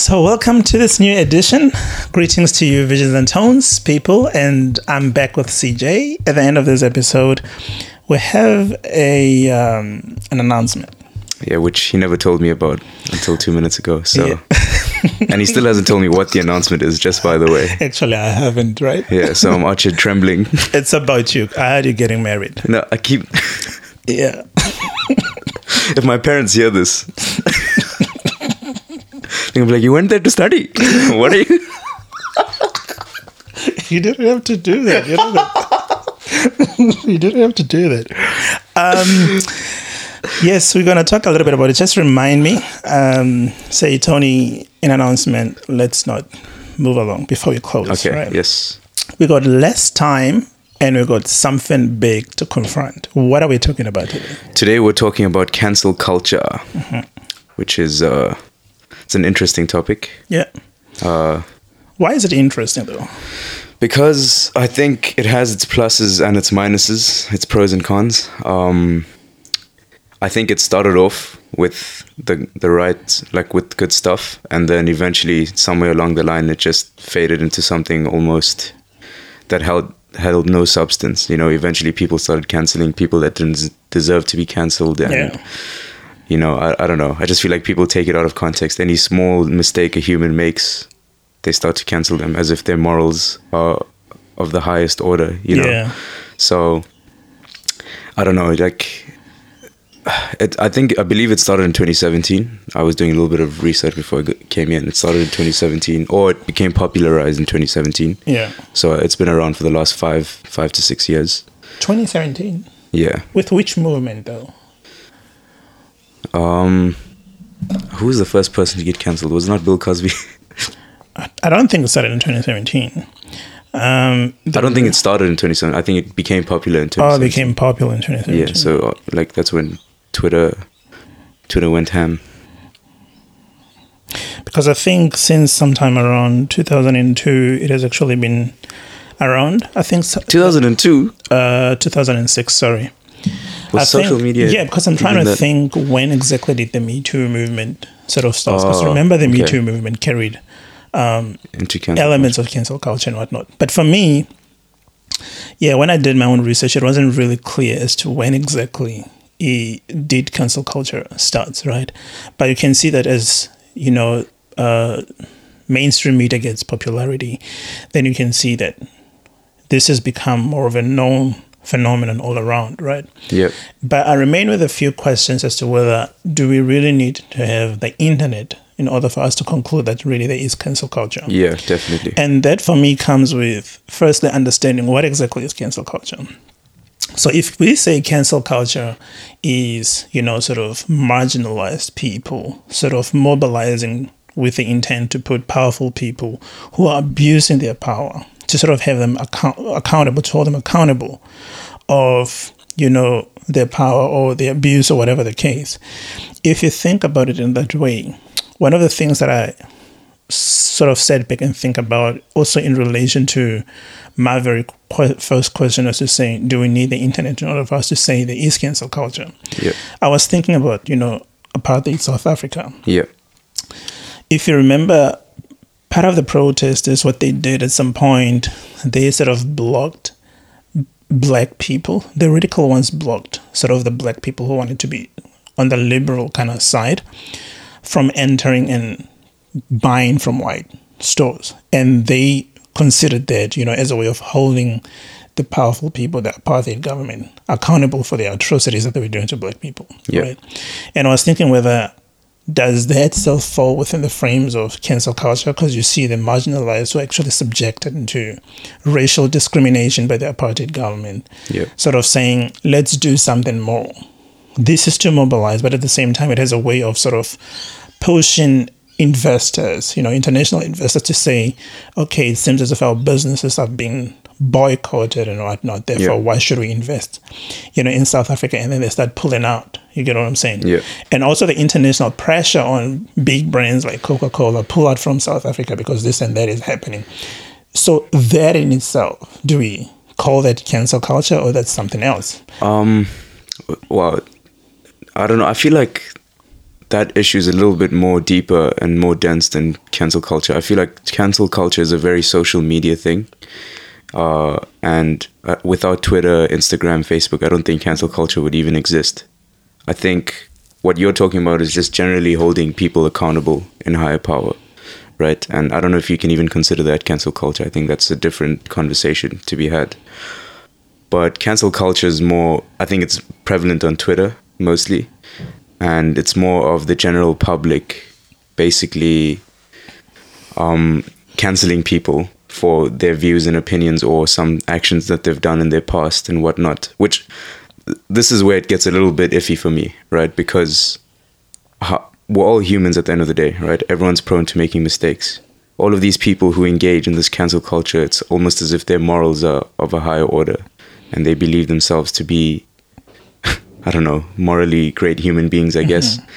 So, welcome to this new edition. Greetings to you, Visions and Tones people, and I'm back with CJ. At the end of this episode, we have a um, an announcement. Yeah, which he never told me about until two minutes ago. So, Yeah. and he still hasn't told me what the announcement is. Just by the way, Actually, I haven't, right? yeah. So I'm here trembling. It's about you. I heard you getting married. No, I keep. Yeah. If my parents hear this, be like, "You went there to study? What are you?" You didn't have to do that. You, that. you didn't have to do that. Um, yes, we're going to talk a little bit about it. Just remind me, um, say, Tony, in announcement, let's not move along before we close. Okay. right? Yes. We got less time and we got something big to confront. What are we talking about today? Today we're talking about cancel culture, which is uh, it's an interesting topic. Yeah. Uh, Why is it interesting, though? because I think it has its pluses and its minuses, its pros and cons. Um, I think it started off with the the right, like with good stuff, and then eventually, somewhere along the line, it just faded into something almost that held held no substance. You know, eventually, people started canceling people that didn't deserve to be canceled, and Yeah. You know, I, I don't know. I just feel like people take it out of context. Any small mistake a human makes, they start to cancel them as if their morals are of the highest order, you know? Yeah. So, I don't know. Like, it, I think, I believe it started in 2017. I was doing a little bit of research before I came in. It started in 2017, or it became popularized in 2017. Yeah. So it's been around for the last five, five to six years. 2017. Yeah. With which movement, though? Um, who was the first person to get cancelled? Was it not Bill Cosby? I don't think it started in 2017. Um, I don't think it started in 2017. I think it became popular in oh, 2017. it became popular in 2017. yeah, so uh, like that's when Twitter Twitter went ham. because I think since sometime around 2002, it has actually been around. I think so, 2002 uh, 2006. Sorry. Was I social think- media. Yeah, because I'm trying to think when exactly did the Me Too movement sort of start. Because Oh, remember, the Me okay. Too movement carried cancel elements of cancel culture and whatnot. But for me, yeah, when I did my own research, it wasn't really clear as to when exactly it did cancel culture starts, right? But you can see that as you know, uh, mainstream media gets popularity, then you can see that this has become more of a known phenomenon all around, right? Yep. But I remain with a few questions as to whether do we really need to have the internet in order for us to conclude that really there is cancel culture. Yeah, definitely. And that for me comes with firstly understanding what exactly is cancel culture. So if we say cancel culture is, you know, sort of marginalized people, sort of mobilizing with the intent to put powerful people who are abusing their power to sort of have them account- accountable, to hold them accountable of, you know, their power or the abuse or whatever the case. If you think about it in that way, one of the things that I sort of set back and think about also in relation to my very que- first question as to saying, do we need the internet in order for us to say there is cancel culture? Yeah. I was thinking about, you know, apartheid South Africa. Yeah. If you remember, part of the protest is what they did at some point, they sort of blocked black people. The radical ones blocked sort of the black people who wanted to be on the liberal kind of side from entering and buying from white stores. And they considered that, you know, as a way of holding the powerful people, the apartheid government, accountable for the atrocities that they were doing to black people. Yeah. Right. And I was thinking whether does that still fall within the frames of cancel culture? Because you see the marginalized who are actually subjected to racial discrimination by the apartheid government, Yeah. sort of saying, let's do something more. This is to mobilize, but at the same time, it has a way of sort of pushing investors, you know, international investors to say, okay, it seems as if our businesses have being boycotted and whatnot. Therefore, Yeah. why should we invest, you know, in South Africa? And then they start pulling out. You get what I'm saying? Yeah. And also the international pressure on big brands like Coca Cola pull out from South Africa because this and that is happening. So that in itself, do we call that cancel culture or that's something else? Um, well, I don't know. I feel like that issue is a little bit more deeper and more dense than cancel culture. I feel like cancel culture is a very social media thing. Uh, and uh, without Twitter, Instagram, Facebook, I don't think cancel culture would even exist. I think what you're talking about is just generally holding people accountable in higher power, right? And I don't know if you can even consider that cancel culture. I think that's a different conversation to be had. But cancel culture is more, I think it's prevalent on Twitter mostly. And it's more of the general public basically um, canceling people for their views and opinions or some actions that they've done in their past and whatnot. Which this is where it gets a little bit iffy for me, right? Because we're all humans at the end of the day, right? Everyone's prone to making mistakes. All of these people who engage in this cancel culture, it's almost as if their morals are of a higher order and they believe themselves to be, I don't know, morally great human beings, I guess.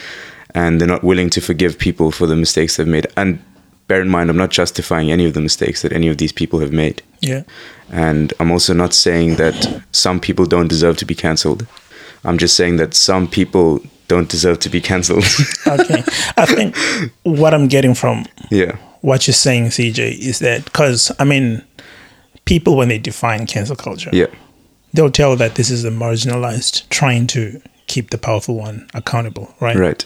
And they're not willing to forgive people for the mistakes they've made. And bear in mind, I'm not justifying any of the mistakes that any of these people have made. Yeah. And I'm also not saying that some people don't deserve to be cancelled. I'm just saying that some people don't deserve to be cancelled. okay. I think what I'm getting from yeah what you're saying, CJ, is that because I mean, people when they define cancel culture, yeah, they'll tell that this is the marginalized trying to keep the powerful one accountable, right? Right.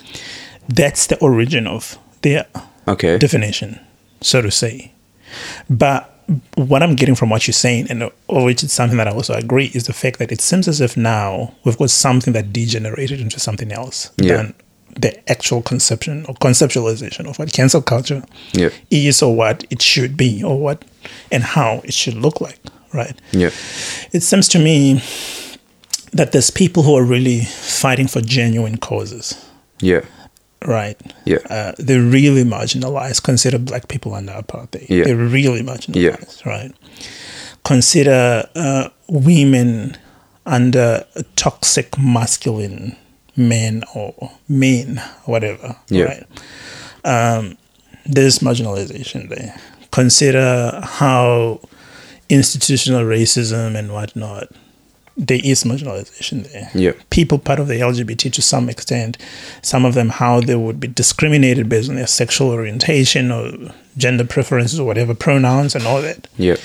That's the origin of their okay. definition, so to say. But what I'm getting from what you're saying, and which is something that I also agree, is the fact that it seems as if now we've got something that degenerated into something else yeah. than the actual conception or conceptualization of what cancel culture yeah. is or what it should be or what and how it should look like, right? Yeah. It seems to me that there's people who are really fighting for genuine causes. Yeah right? Yeah. Uh, they're really marginalized. Consider black people under apartheid. Yeah. They're really marginalized, yeah. right? Consider uh, women under toxic masculine men or men, whatever, yeah. right? Um, there's marginalization there. Consider how institutional racism and whatnot there is marginalization there. Yeah. People part of the LGBT to some extent, some of them how they would be discriminated based on their sexual orientation or gender preferences or whatever pronouns and all that. Yeah.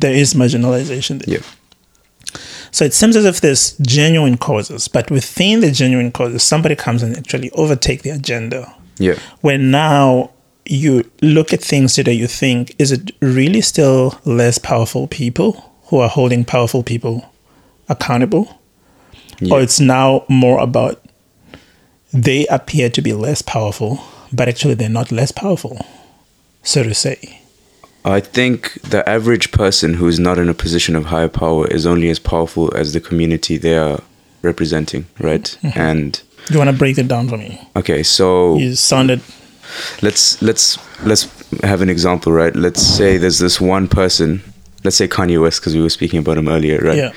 There is marginalization there. Yeah. So it seems as if there's genuine causes, but within the genuine causes, somebody comes and actually overtake the agenda. Yeah. Where now you look at things today, you think, is it really still less powerful people who are holding powerful people accountable, yeah. or it's now more about they appear to be less powerful, but actually they're not less powerful, so to say. I think the average person who's not in a position of higher power is only as powerful as the community they are representing, right? Mm-hmm. And you want to break it down for me? Okay, so you sounded. Let's let's let's have an example, right? Let's say there's this one person. Let's say Kanye West, because we were speaking about him earlier, right? Yeah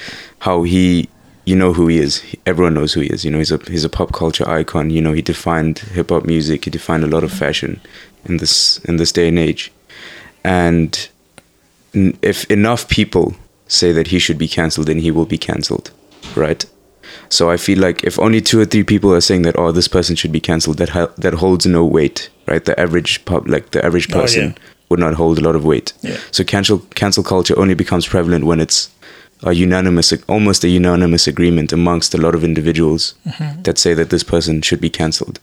how he you know who he is. Everyone knows who he is. You know, he's a he's a pop culture icon. You know, he defined hip hop music. He defined a lot of fashion in this in this day and age. And if enough people say that he should be cancelled, then he will be cancelled, right? So I feel like if only two or three people are saying that, oh, this person should be cancelled, that ha- that holds no weight, right? The average pub, like the average person, oh, yeah. would not hold a lot of weight. Yeah. So cancel cancel culture only becomes prevalent when it's a unanimous, almost a unanimous agreement amongst a lot of individuals mm-hmm. that say that this person should be cancelled.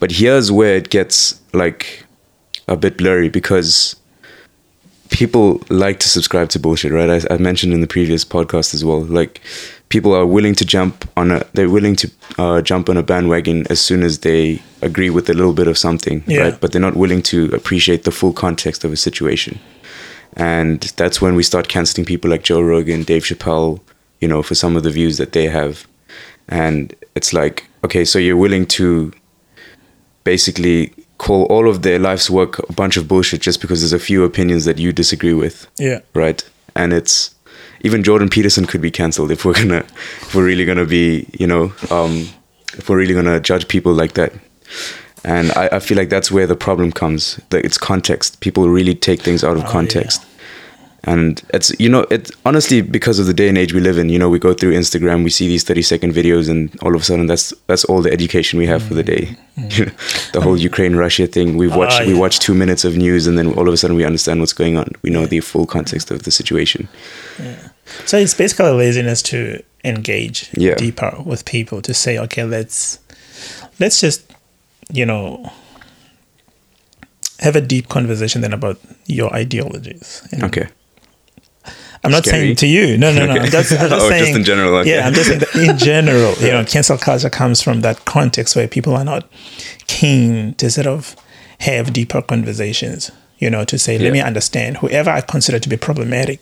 But here's where it gets like a bit blurry because people like to subscribe to bullshit, right? I, I, mentioned in the previous podcast as well. Like people are willing to jump on a, they're willing to uh, jump on a bandwagon as soon as they agree with a little bit of something, yeah. right? But they're not willing to appreciate the full context of a situation. And that's when we start canceling people like Joe Rogan, Dave Chappelle, you know, for some of the views that they have. And it's like, okay, so you're willing to basically call all of their life's work a bunch of bullshit just because there's a few opinions that you disagree with. Yeah. Right. And it's even Jordan Peterson could be cancelled if we're gonna if we're really gonna be, you know, um, if we're really gonna judge people like that. And I, I feel like that's where the problem comes. That it's context. People really take things out of oh, context. Yeah. and it's you know it honestly because of the day and age we live in you know we go through instagram we see these 30 second videos and all of a sudden that's that's all the education we have for the day the whole ukraine russia thing we've watched Ah, we watch two minutes of news and then all of a sudden we understand what's going on we know the full context of the situation So it's basically laziness to engage Yeah. deeper with people to say, okay, let's let's just, you know, have a deep conversation then about your ideologies. And okay I'm not Scary. saying to you. No, no, no. I'm just, I'm just Oh, just in general, okay. Yeah, I'm just saying that in general, you know, cancel culture comes from that context where people are not keen to sort of have deeper conversations. You know, to say, let Yeah. me understand whoever I consider to be problematic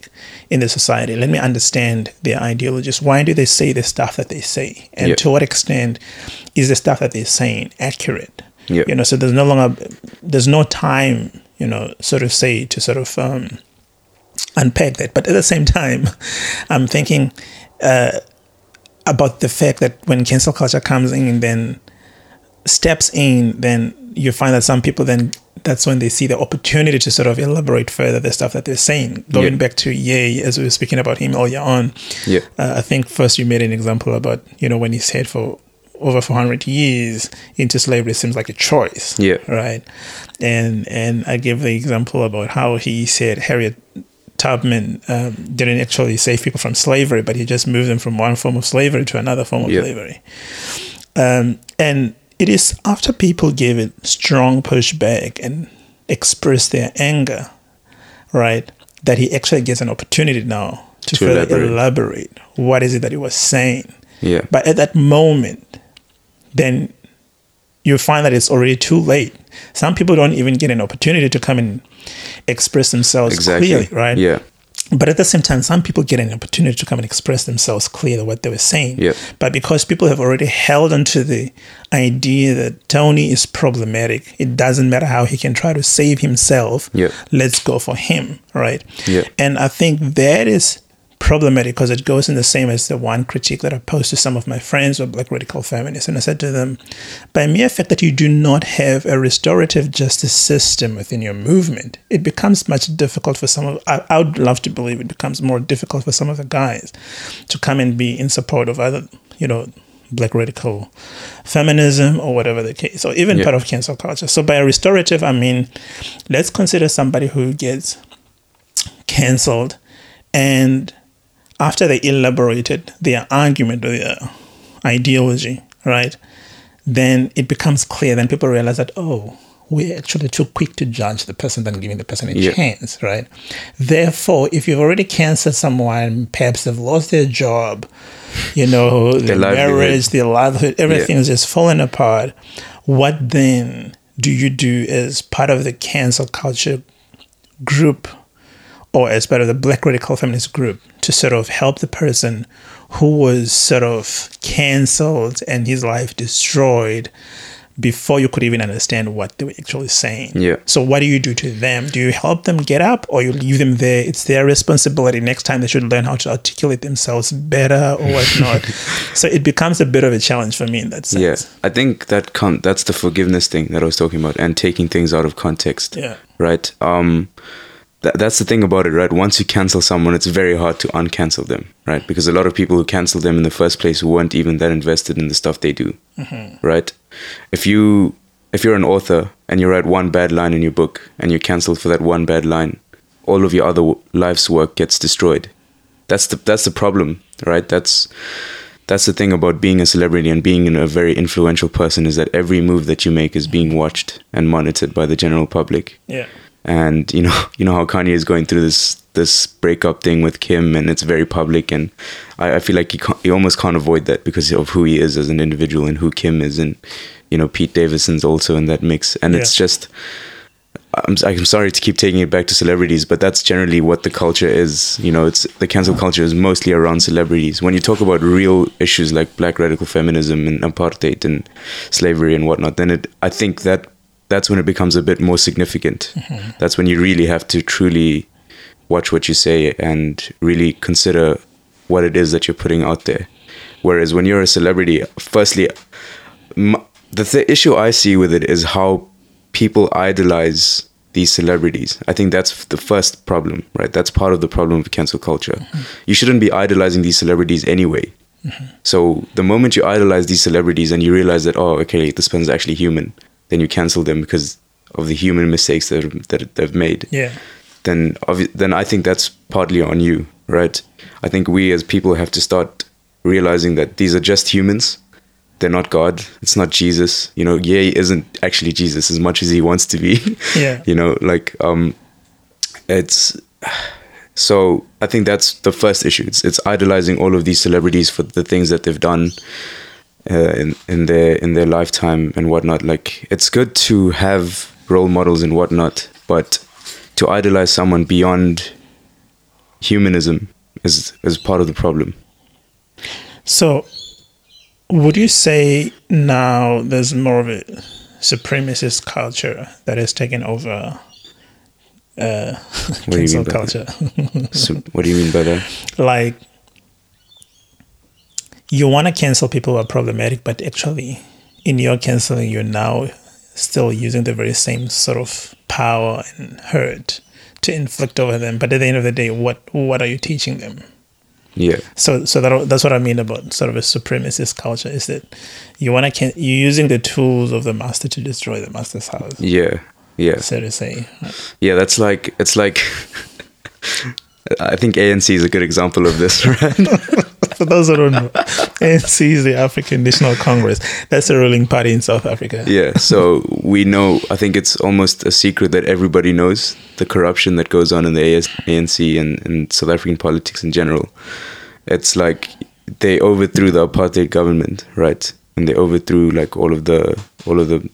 in the society. Let me understand their ideologies. Why do they say the stuff that they say, and Yeah. to what extent is the stuff that they're saying accurate? Yeah. You know, so there's no longer there's no time. You know, sort of say to sort of um, unpack that. But at the same time, I'm thinking uh, about the fact that when cancel culture comes in and then steps in, then you find that some people then that's when they see the opportunity to sort of elaborate further the stuff that they're saying. Going Yeah. back to Ye, as we were speaking about him earlier on, Yeah. uh, I think first you made an example about you know when he said for over 400 years into slavery seems like a choice Yeah. right and and i gave the example about how he said harriet tubman um, didn't actually save people from slavery but he just moved them from one form of slavery to another form of Yeah. slavery um, and it is after people give it strong pushback and express their anger right that he actually gets an opportunity now to, To further elaborate. elaborate what is it that he was saying yeah but at that moment, then you find that it's already too late. Some people don't even get an opportunity to come and express themselves exactly clearly, right? yeah But at the same time, some people get an opportunity to come and express themselves clearly what they were saying. Yeah. But because people have already held onto the idea that Tony is problematic, it doesn't matter how he can try to save himself. Yeah. Let's go for him, right? Yeah. And I think that is problematic because it goes in the same as the one critique that I posed to some of my friends are black radical feminists. And I said to them, by mere fact that you do not have a restorative justice system within your movement, it becomes much difficult for some of, I, I would love to believe it becomes more difficult for some of the guys to come and be in support of other, you know, black radical feminism or whatever the case, or even Yeah. part of cancel culture. So by restorative, I mean, let's consider somebody who gets cancelled and after they elaborated their argument or their ideology, right? Then it becomes clear. Then people realize that, oh, we're actually too quick to judge the person than giving the person a Yeah. chance, right? Therefore, if you've already cancelled someone, perhaps they've lost their job, you know, their marriage, their livelihood, everything is just falling apart. What then do you do as part of the cancel culture group or as part of the black radical feminist group to sort of help the person who was sort of cancelled and his life destroyed before you could even understand what they were actually saying. Yeah. So what do you do to them? Do you help them get up or you leave them there? It's their responsibility. Next time they should learn how to articulate themselves better or whatnot. so it becomes a bit of a challenge for me in that sense. Yeah, I think that that's the forgiveness thing that I was talking about, and taking things out of context. Yeah. Right. Um, that, that's the thing about it, right? Once you cancel someone, it's very hard to uncancel them, right? Because a lot of people who cancel them in the first place weren't even that invested in the stuff they do, mm-hmm. right? If you if you're an author and you write one bad line in your book and you're cancelled for that one bad line, all of your other w- life's work gets destroyed. That's the that's the problem, right? That's that's the thing about being a celebrity and being a very influential person is that every move that you make is being watched and monitored by the general public. Yeah. And you know, you know how Kanye is going through this this breakup thing with Kim, and it's very public. And I, I feel like he can't, he almost can't avoid that because of who he is as an individual and who Kim is, and you know, Pete Davidson's also in that mix. And it's just, I'm I'm sorry to keep taking it back to celebrities, but that's generally what the culture is. You know, it's the cancel culture is mostly around celebrities. When you talk about real issues like black radical feminism and apartheid and slavery and whatnot, then it I think that that's when it becomes a bit more significant. Mm-hmm. That's when you really have to truly watch what you say and really consider what it is that you're putting out there. Whereas when you're a celebrity, firstly, m- the th- issue I see with it is how people idolize these celebrities. I think that's the first problem, right? That's part of the problem of cancel culture. Mm-hmm. You shouldn't be idolizing these celebrities anyway. Mm-hmm. So the moment you idolize these celebrities and you realize that oh okay this person's actually human, then you cancel them because of the human mistakes that that they've made. Yeah. Then then I think that's partly on you, right? I think we as people have to start realizing that these are just humans. They're not God. It's not Jesus. You know, Ye isn't actually Jesus as much as he wants to be. Yeah. you know, like um it's so I think that's the first issue. It's it's idolizing all of these celebrities for the things that they've done uh, in in their in their lifetime and whatnot. Like it's good to have role models and whatnot, but to idolize someone beyond humanism is is part of the problem. So, would you say now there's more of a supremacist culture that has taken over uh, do you cancel mean by that? culture? So what do you mean by that? like, you want to cancel people who are problematic, but actually, in your canceling, you're now still using the very same sort of power and hurt to inflict over them. But at the end of the day, what what are you teaching them? Yeah, So, so that, that's what I mean about sort of a supremacist culture is that you want to can you're using the tools of the master to destroy the master's house, yeah, yeah. so to say. Yeah, that's like it's like. I think ANC is a good example of this, right? For those who don't know, ANC is the African National Congress. That's the ruling party in South Africa. yeah. So we know. I think it's almost a secret that everybody knows the corruption that goes on in the AS, ANC and, and South African politics in general. It's like they overthrew the apartheid government, right? And they overthrew like all of the all of the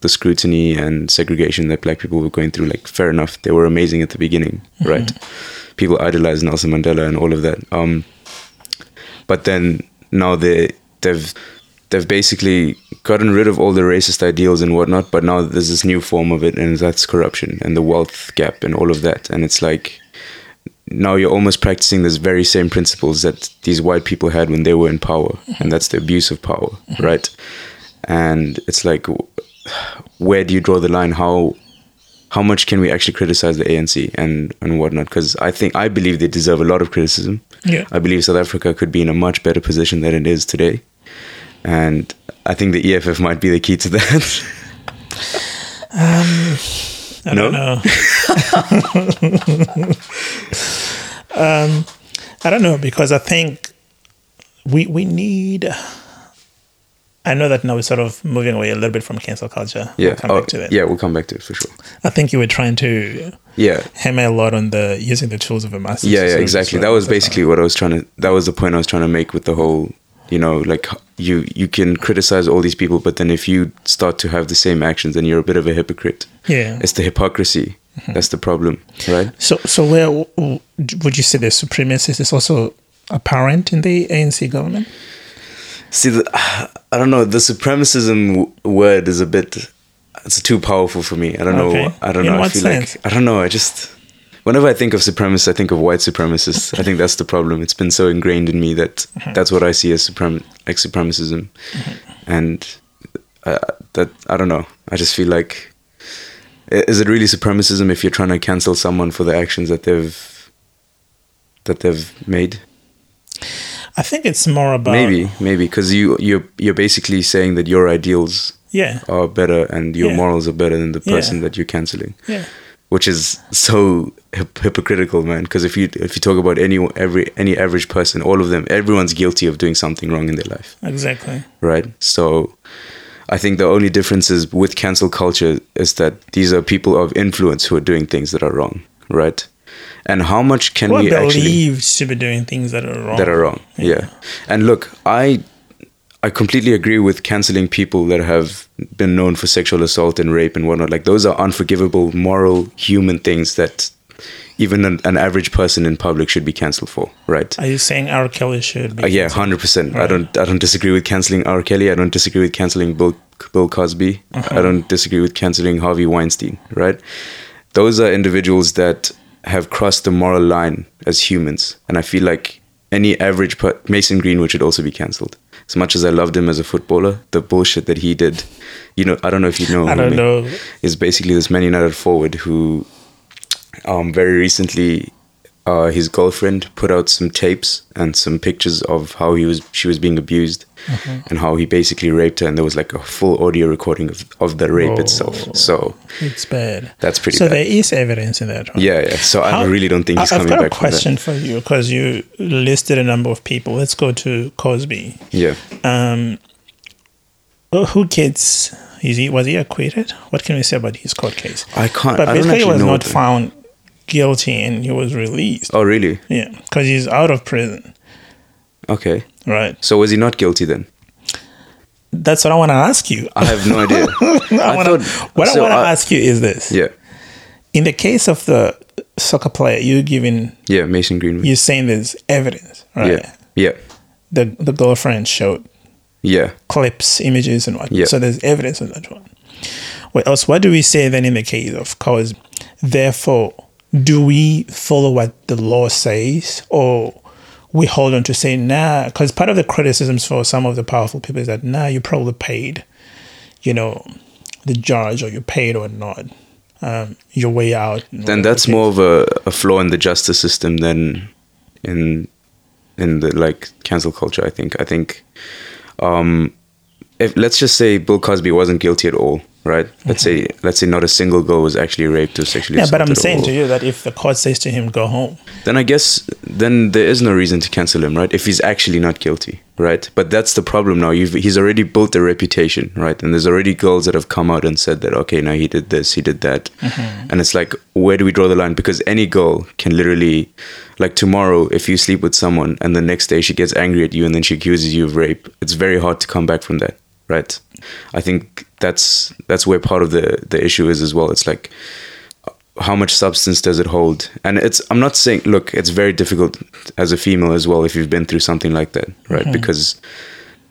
the scrutiny and segregation that black people were going through. Like, fair enough, they were amazing at the beginning, right? People idolized Nelson Mandela and all of that. Um, but then now they they've they've basically gotten rid of all the racist ideals and whatnot. But now there's this new form of it, and that's corruption and the wealth gap and all of that. And it's like now you're almost practicing these very same principles that these white people had when they were in power, and that's the abuse of power, right? And it's like, where do you draw the line? How how much can we actually criticize the ANC and and whatnot? Because I think I believe they deserve a lot of criticism. Yeah. I believe South Africa could be in a much better position than it is today, and I think the EFF might be the key to that. I No? don't know. um, I don't know because I think we we need. I know that now we're sort of moving away a little bit from cancel culture. yeah, we'll come oh, back to that. yeah, we'll come back to it for sure. I think you were trying to Yeah, hammer a lot on the using the tools of a master. yeah, yeah, exactly. That was basically what I was trying to. That was the point I was trying to make with the whole. You know, like you you can criticize all these people, but then if you start to have the same actions, then you're a bit of a hypocrite. Yeah. It's the hypocrisy. Mm-hmm. That's the problem, right? So, so where would you say the supremacist is also apparent in the ANC government? See, the, I don't know. The supremacism w- word is a bit. It's too powerful for me. I don't Okay. know. I don't In know. I feel sense? like I don't know. I just whenever I think of supremacists, I think of white supremacists. I think that's the problem. It's been so ingrained in me that Mm-hmm. that's what I see as suprem like supremacism, and uh, that I don't know. I just feel like is it really supremacism if you're trying to cancel someone for the actions that they've that they've made? I think it's more about maybe maybe because you you're you're basically saying that your ideals Yeah, are better and your Yeah. morals are better than the Yeah. person that you're canceling. Yeah, which is so hip- hypocritical man because if you if you talk about any every any average person all of them everyone's guilty of doing something wrong in their life. Exactly. right? So i think the only difference is with cancel culture is that these are people of influence who are doing things that are wrong. Right and how much can Well, we actually believed to be doing things that are wrong. that are wrong. Yeah. And look, I I completely agree with canceling people that have been known for sexual assault and rape and whatnot. Like those are unforgivable, moral, human things that even an, an average person in public should be cancelled for, right? Are you saying R. Kelly should be? Uh, yeah, hundred percent. I don't. I don't disagree with canceling R. Kelly. I don't disagree with canceling Bill Bill Cosby. Uh-huh. I don't disagree with canceling Harvey Weinstein. Right? Those are individuals that have crossed the moral line as humans, and I feel like any average per- Mason Greenwood should also be cancelled. as much as I loved him as a footballer, the bullshit that he did, you know, I don't know if you know. I don't know. Is basically this Man United forward who, um, very recently, uh, his girlfriend put out some tapes and some pictures of how he was she was being abused, Mm-hmm. and how he basically raped her, and there was like a full audio recording of of the rape itself. So It's bad. That's pretty bad. So bad. there is evidence in that. Right? yeah, yeah. So I really don't think he's I- coming I've got back a question for you because you listed a number of people. Let's go to Cosby. Yeah. Um, who- gets? Is he was he acquitted? What can we say about his court case? I can't. But I don't basically, he was not the- found guilty and he was released. Oh, really? Yeah, because he's out of prison, Okay. right? So was he not guilty then? That's what I want to ask you. I have no idea. I wanna, thought- what so I want to ask you is this: Yeah. in the case of the soccer player, you're giving Yeah. Mason Greenwood. you're saying there's evidence, right? Yeah. Yeah. The the girlfriend showed Yeah. clips, images, and what. Yeah. So there's evidence on that one. What else? What do we say then in the case of cause? Therefore, do we follow what the law says, or we hold on to say nah? Because part of the criticisms for some of the powerful people is that nah, you probably paid, you know, the judge, or you paid or not, um, your way out. Then that's more of a, a flaw in the justice system than in in the like cancel culture. I think. I think. Um, if let's just say Bill Cosby wasn't guilty at all, right? Let's say let's say not a single girl was actually raped or sexually Yeah, but I'm saying or- to you that if the court says to him, "Go home," then I guess then there is no reason to cancel him, right? If he's actually not guilty, right? But that's the problem now. You've, he's already built a reputation, right? And there's already girls that have come out and said that, okay, now he did this, he did that, mm-hmm. and it's like, where do we draw the line? Because any girl can literally, like tomorrow, if you sleep with someone and the next day she gets angry at you and then she accuses you of rape, it's very hard to come back from that, right? I think that's that's where part of the the issue is as well. It's like how much substance does it hold? And it's i'm not saying look it's very difficult as a female as well if you've been through something like that right? Mm-hmm. Because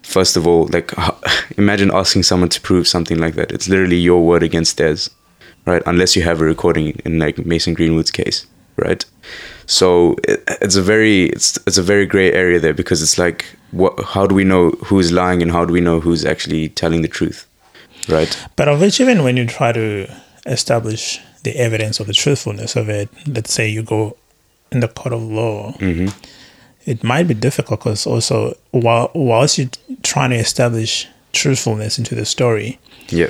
first of all like imagine asking someone to prove something like that. It's literally your word against theirs right? Unless you have a recording in like mason greenwood's case right so it, it's a very it's it's a very gray area there because it's like what how do we know who's lying and how do we know who's actually telling the truth right? But of which, even when you try to establish the evidence of the truthfulness of it, let's say you go in the court of law, Mm-hmm. it might be difficult because also while whilst you're trying to establish truthfulness into the story, yeah.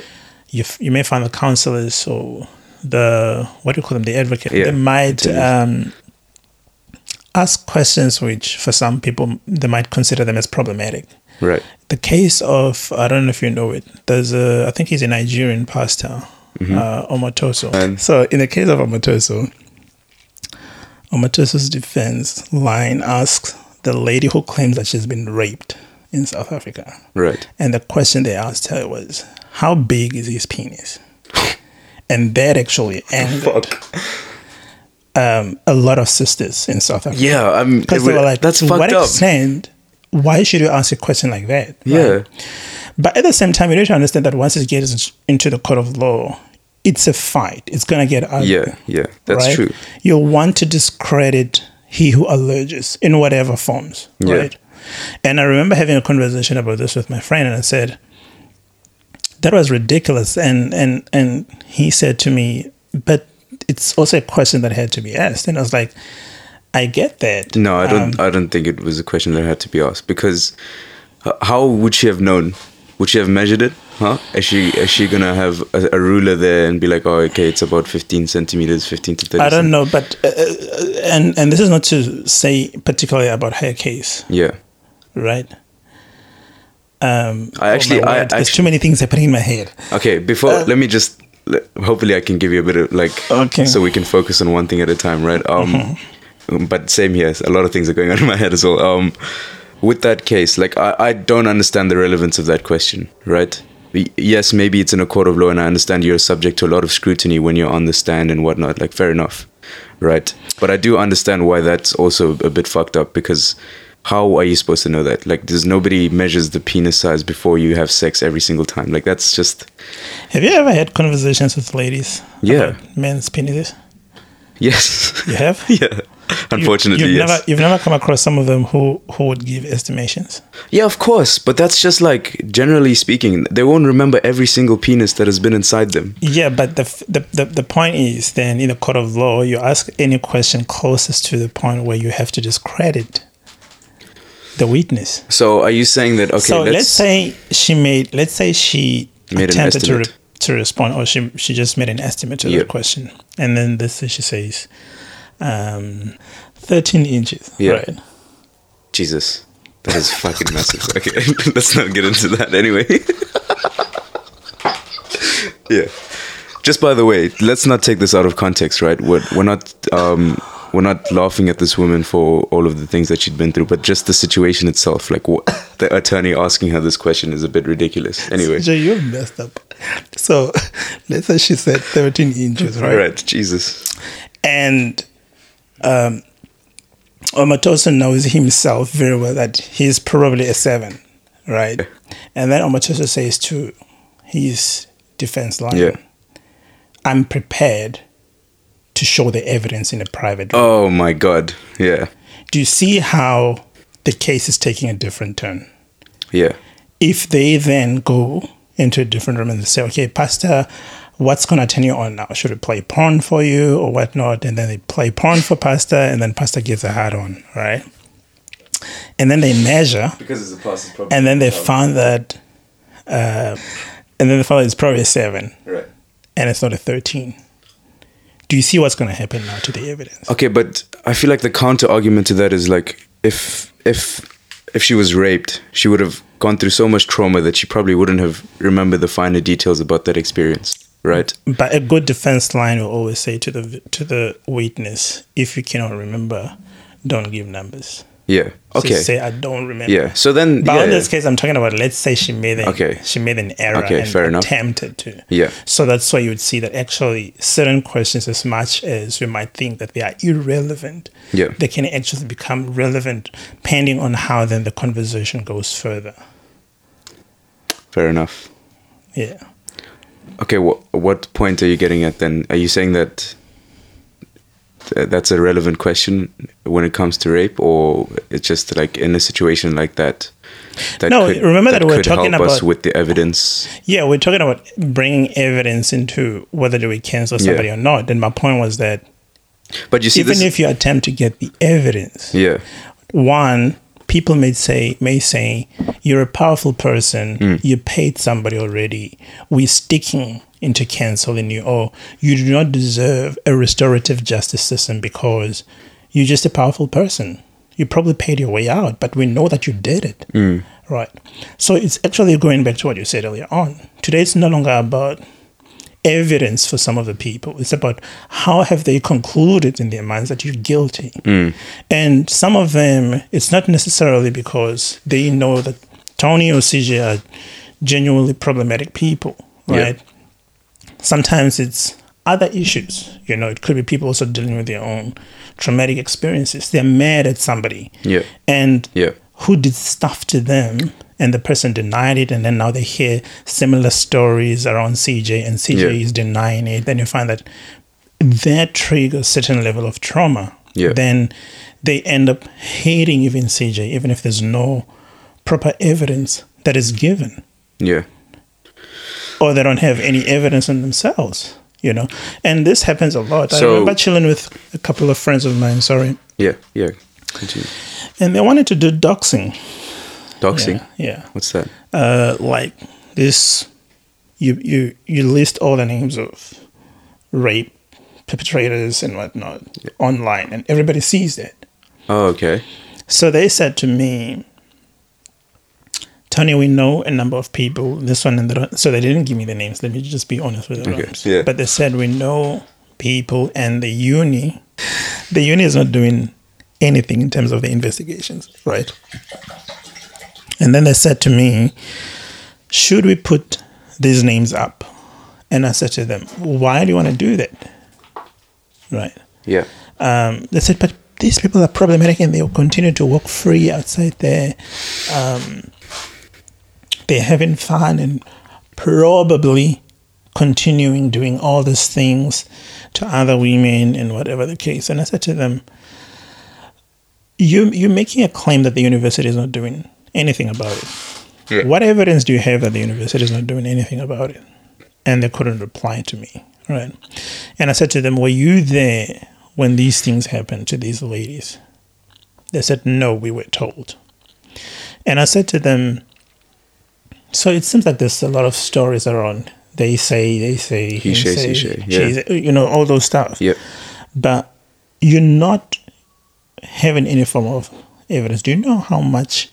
you f- you may find the counselors or the what do you call them, the advocate, Yeah, they might um, ask questions which, for some people, they might consider them as problematic right the case of I don't know if you know it. There's a I think he's a Nigerian pastor, uh, Omotoso. And- so in the case of Omotoso, Omotoso's defense line asks the lady who claims that she's been raped in South Africa, right and the question they asked her was, "How big is his penis?" and that actually angered um, a lot of sisters in South Africa. Yeah, I'm. Because they were like, that's to what up. extent, why should you ask a question like that? Yeah, right? But at the same time, you need to understand that once it gets into the court of law, it's a fight. It's going to get ugly. yeah, yeah. That's right? true. You'll want to discredit he who alleges in whatever forms, Yeah. right? And I remember having a conversation about this with my friend, and I said, that was ridiculous. And, and, and he said to me, but it's also a question that had to be asked. And I was like, I get that. No, I don't. Um, I don't think it was a question that had to be asked because how would she have known? Would she have measured it? Huh? Is she is she gonna have a, a ruler there and be like, oh, okay, it's about fifteen centimeters, fifteen to thirty? I don't know, but uh, uh, and and this is not to say particularly about her case, Yeah, right? Um, I actually- my I word, there's actu- too many things happening in my head. Okay, before let me just hopefully I can give you a bit of like Okay. so we can focus on one thing at a time, right? Um but same here, a lot of things are going on in my head as well. Um with that case, like I, I don't understand the relevance of that question, right? Yes, maybe it's in a court of law and I understand you're subject to a lot of scrutiny when you're on the stand and whatnot, like fair enough. Right. But I do understand why that's also a bit fucked up because how are you supposed to know that? Like there's nobody measures the penis size before you have sex every single time. Like that's just Have you ever had conversations with ladies? Yeah. men's penises. Yes. You have? yeah. Unfortunately, you've yes. never you've never come across some of them who who would give estimations. Yeah, of course, but that's just like generally speaking, they won't remember every single penis that has been inside them. Yeah, but the, the the the point is then in a court of law, you ask any question closest to the point where you have to discredit the witness. So, are you saying that okay? so let's, say she made let's say she attempted to re- to respond or she she just made an estimate to Yeah. the question and then this she says um 13 inches Yeah. right Jesus, that is fucking massive. Okay, let's not get into that anyway. yeah. Just by the way, let's not take this out of context, right? We're, we're not um, we're not laughing at this woman for all of the things that she'd been through, but just the situation itself, like what, the attorney asking her this question, is a bit ridiculous. Anyway, Jay, you're messed up so let's say she said 13 inches right right, Jesus. and um Omotoso knows himself very well that he's probably a seven, right? And then Omotoso says to his defense lawyer, Yeah. I'm prepared to show the evidence in a private room. Oh my God. Yeah. Do you see how the case is taking a different turn? Yeah. If they then go into a different room and they say, okay, Pastor, what's going to turn you on now? Should we play porn for you or whatnot? And then they play porn for Pastor, and then Pastor gives a hard on, right? And then they measure, Because it's a pastor's problem. and then they found that, uh, and then they found it's probably a seven, Right. and it's not a 13. Do you see what's going to happen now to the evidence? Okay, but I feel like the counter argument to that is like if if if she was raped, she would have gone through so much trauma that she probably wouldn't have remembered the finer details about that experience, right? But a good defense line will always say to the to the witness, if you cannot remember, don't give numbers. Yeah. So Okay. say I don't remember. yeah. So then But yeah, in this case, I'm talking about. Let's say she made an Okay. she made an error Okay, and fair enough. attempted to. Yeah. So that's why you would see that actually certain questions, as much as we might think that they are irrelevant, Yeah. they can actually become relevant depending on how then the conversation goes further. fair enough. Yeah. Okay, what what point are you getting at then? Are you saying that th- that's a relevant question when it comes to rape, or it's just like in a situation like that? that No, remember that we're could talking about- with the evidence. Yeah, we're talking about bringing evidence into whether do we cancel somebody or not. And my point was that But you see, even this, if you attempt to get the evidence, yeah, one people may say may say you're a powerful person Hmm. you paid somebody already we're sticking into canceling you or you do not deserve a restorative justice system because you're just a powerful person you probably paid your way out but we know that you did it Hmm. right so it's actually going back to what you said earlier on today it's no longer about evidence for some of the people. It's about how have they concluded in their minds that you're guilty. And some of them, it's not necessarily because they know that Tony or CJ are genuinely problematic people, right? Sometimes it's other issues. You know, it could be people also dealing with their own traumatic experiences. They're mad at somebody. Yeah. And Yeah. who did stuff to them and the person denied it and then now they hear similar stories around CJ and CJ Yeah. is denying it then you find that that triggers certain level of trauma Yeah. then they end up hating even CJ even if there's no proper evidence that is given yeah, or they don't have any evidence on themselves you know and this happens a lot I remember chilling with a couple of friends of mine sorry yeah, yeah. Continue. and they wanted to do doxing Doxing. yeah, yeah. What's that? uh, like this you you you list all the names of rape perpetrators and whatnot online and everybody sees that Oh, okay. so they said to me Tony, we know a number of people. This one and that. one." So they didn't give me the names. Let me just be honest with the Okay, yeah. But they said we know people, and the uni, the uni is not doing anything in terms of the investigations, right? And then they said to me, should we put these names up? And I said to them, why do you want to do that? Right. Yeah. Um, they said, but these people are problematic and they'll continue to walk free outside there. Um, they're having fun and probably continuing doing all these things to other women and whatever the case. And I said to them, you you're making a claim that the university is not doing anything about it. Yeah. What evidence do you have that the university is not doing anything about it? And they couldn't reply to me, right? And I said to them, "Were you there when these things happened to these ladies?" They said, "No, we were told." And I said to them, "So it seems like there's a lot of stories around. They say, they say, He says, he say, say, yeah. say, you know, all those stuff." Yep. but you're not having any form of evidence. Do you know how much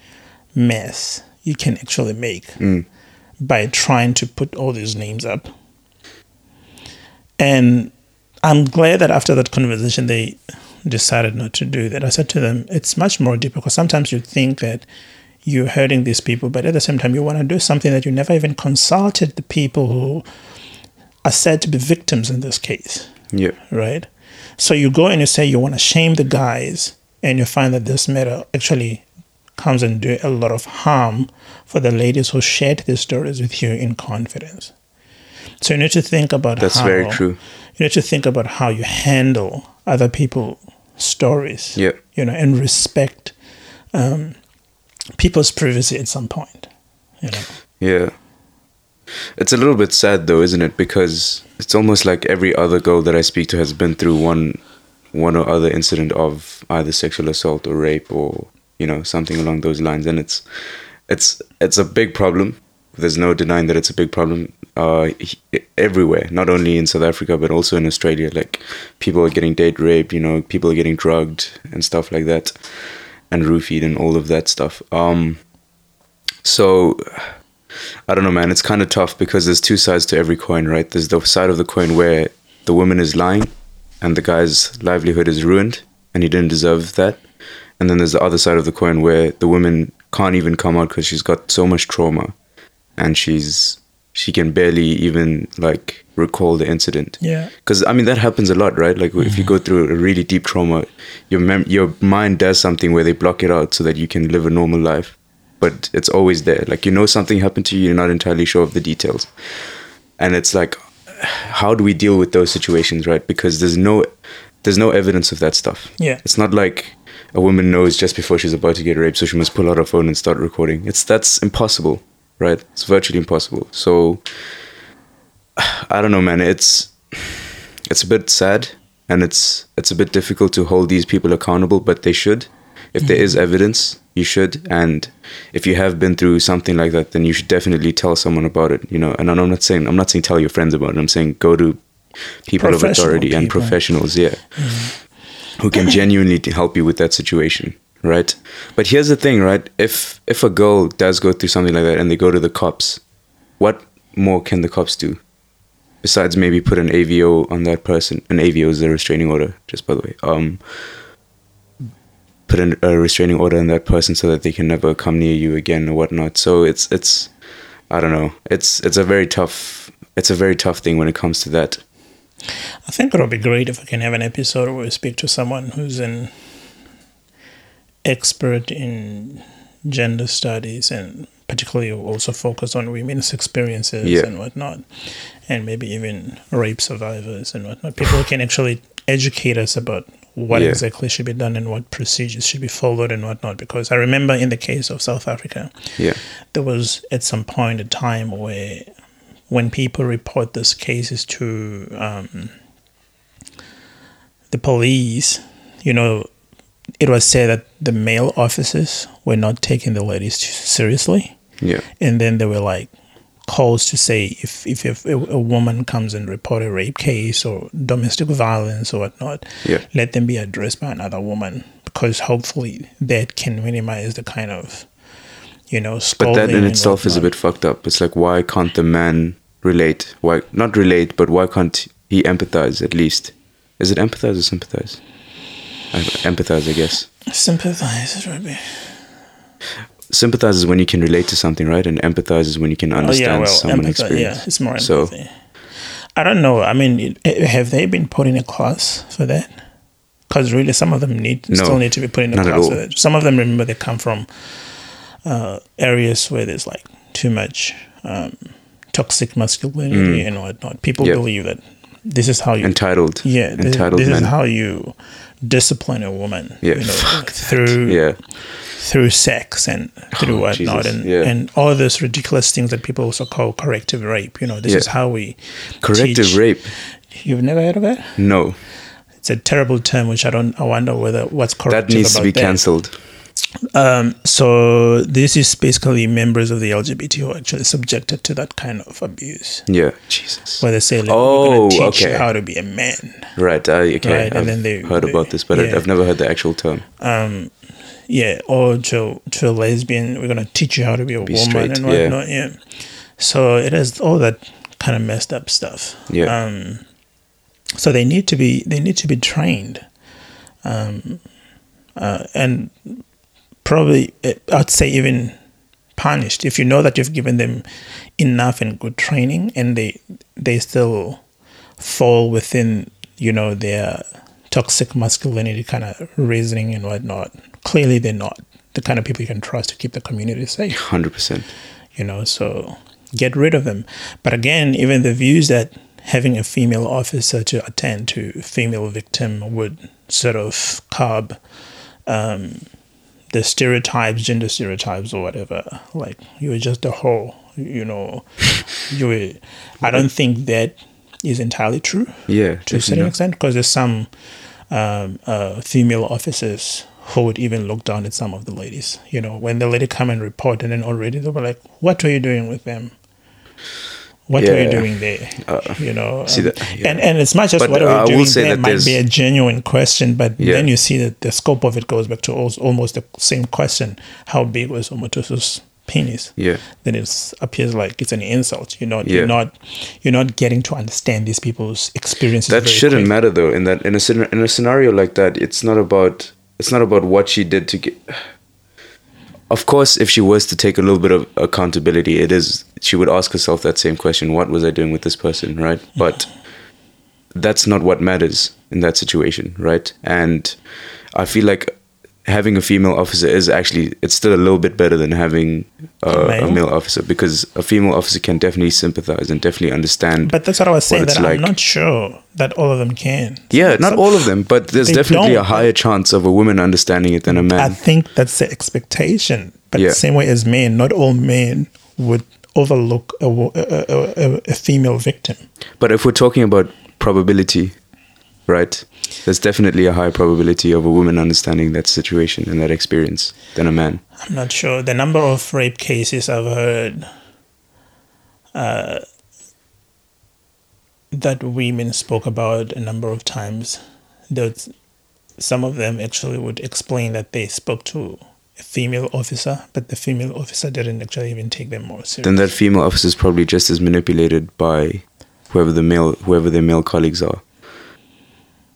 mess you can actually make by trying to put all these names up? And I'm glad that after that conversation, they decided not to do that. I said to them, it's much more deeper because sometimes you think that you're hurting these people, but at the same time, you want to do something that you never even consulted the people who are said to be victims in this case Yep. right? So you go and you say you want to shame the guys, and you find that this matter actually comes and do a lot of harm for the ladies who shared these stories with you in confidence. So you need to think about That's how, very true. You need to think about how you handle other people's stories. Yeah. You know, and respect um, people's privacy at some point. You know. Yeah. It's a little bit sad though, isn't it? Because it's almost like every other girl that I speak to has been through one one or other incident of either sexual assault or rape or, you know, something along those lines. And it's it's it's a big problem. There's no denying that it's a big problem uh, he- everywhere, not only in South Africa but also in Australia. Like people are getting date raped, you know, people are getting drugged and stuff like that, and roofied and all of that stuff. Um, so I don't know, man. It's kind of tough because there's two sides to every coin, right? There's the side of the coin where the woman is lying and the guy's livelihood is ruined and he didn't deserve that. And then there's the other side of the coin where the woman can't even come out because she's got so much trauma and she's she can barely even like recall the incident. Yeah. Because I mean that happens a lot, right? Like if you go mm-hmm. through a really deep trauma, your mem- your mind does something where they block it out so that you can live a normal life, but it's always there. Like you know something happened to you, you're not entirely sure of the details, and it's like, how do we deal with those situations, right? Because there's no there's no evidence of that stuff. Yeah. It's not like a woman knows just before she's about to get raped, so she must pull out her phone and start recording. It's that's impossible, right? It's virtually impossible. So I don't know, man. It's it's a bit sad and it's it's a bit difficult to hold these people accountable, but they should. If there is mm-hmm. evidence, you should. And if you have been through something like that, then you should definitely tell someone about it. You know, and I'm not saying I'm not saying tell your friends about it. I'm saying go to people of authority and professionals, yeah, mm-hmm. who can genuinely help you with that situation, right? But here's the thing, right? If if a girl does go through something like that and they go to the cops, what more can the cops do? Besides maybe put an AVO on that person. An AVO is a restraining order, just by the way. Um, put an, a restraining order on that person so that they can never come near you again or whatnot. So it's it's I don't know. It's it's a very tough it's a very tough thing when it comes to that. I think it would be great if we can have an episode where we speak to someone who's an expert in gender studies and particularly also focus on women's experiences Yeah. and whatnot, and maybe even rape survivors and whatnot. People can actually educate us about what Yeah. exactly should be done and what procedures should be followed and whatnot. Because I remember in the case of South Africa, Yeah. there was at some point a time where when people report these cases to um, the police, you know, it was said that the male officers were not taking the ladies seriously. Yeah. And then there were like calls to say if, if, if a, a woman comes and report a rape case or domestic violence or whatnot, Yeah. let them be addressed by another woman because hopefully that can minimize the kind of, you know, But that in itself is a bit fucked up. It's like why can't the man relate? Why not relate, but why can't he empathize at least? Is it empathize or sympathize? I, empathize, I guess. sympathize, Ruby. Sympathize is when you can relate to something, right? And empathize is when you can understand Oh yeah, well, someone's experience. Yeah, it's more empathy. So- I don't know. I mean, have they been put in a class for that? Because really, some of them need No, still need to be put in a class for that. Some of them remember they come from uh, areas where there's like too much um, toxic masculinity and whatnot. People Mm. Yep. believe that this is how you entitled. yeah this, entitled this men. is how you discipline a woman Yeah, you know through yeah, through sex and through Oh, whatnot Jesus, and yeah. and all those ridiculous things that people also call corrective rape you know this Yeah. is how we corrective teach- rape. you've never heard of it No, it's a terrible term which i don't i wonder whether what's corrective that needs to be cancelled. Um, so this is basically members of the LGBT who are actually subjected to that kind of abuse, Yeah, Jesus. where they say, like, Oh, "We're gonna you okay. how to be a man." Right. I, okay. Right, and I've then they- heard they- about this, but yeah. I've never heard the actual term. Yeah, or to to a lesbian, we're gonna teach you how to be a woman straight, and whatnot. Yeah. So it is all that kind of messed up stuff. Yeah. Um, so they need to be they need to be trained, um, uh, and probably uh, I'd say even punished if you know that you've given them enough and good training and they they still fall within you know their toxic masculinity kind of reasoning and whatnot. Clearly, they're not the kind of people you can trust to keep the community safe Hundred percent. you know so get rid of them but again even the views that having a female officer to attend to female victim would sort of curb um, the stereotypes gender stereotypes or whatever like you were just a whore you know you were i don't think that is entirely true Yeah. to a certain extent because there's some um, uh, female officers who would even look down at some of the ladies. You know, when the lady come and report, and then already they were like, "What were you doing with them? What are you doing there?" you know, um, that- yeah. and and it's not just But, what are uh, we doing there that might be a genuine question, but Yeah. then you see that the scope of it goes back to almost the same question: How big was Omotoso's penis? Yeah. then it appears like it's an insult. You're not, Yeah. you're not, you're not getting to understand these people's experiences. That shouldn't quick. matter though. In that in a in a scenario like that, it's not about it's not about what she did to get. Of course, if she was to take a little bit of accountability, it is she would ask herself that same question: What was I doing with this person? Right, but that's not what matters in that situation, right? And I feel like having a female officer is actually it's still a little bit better than having uh, a male officer because a female officer can definitely sympathize and definitely understand. But that's what I was saying. That like. I'm not sure that all of them can. Yeah, not all of them, but there's definitely a higher chance of a woman understanding it than a man. I think that's the expectation. But Yeah. the same way as men, not all men would overlook a, a, a, a female victim. But if we're talking about probability, right? There's definitely a higher probability of a woman understanding that situation and that experience than a man. I'm not sure. The number of rape cases I've heard uh, that women spoke about a number of times, that some of them actually would explain that they spoke to a female officer, but the female officer didn't actually even take them more seriously. Then that female officer is probably just as manipulated by whoever the male whoever their male colleagues are.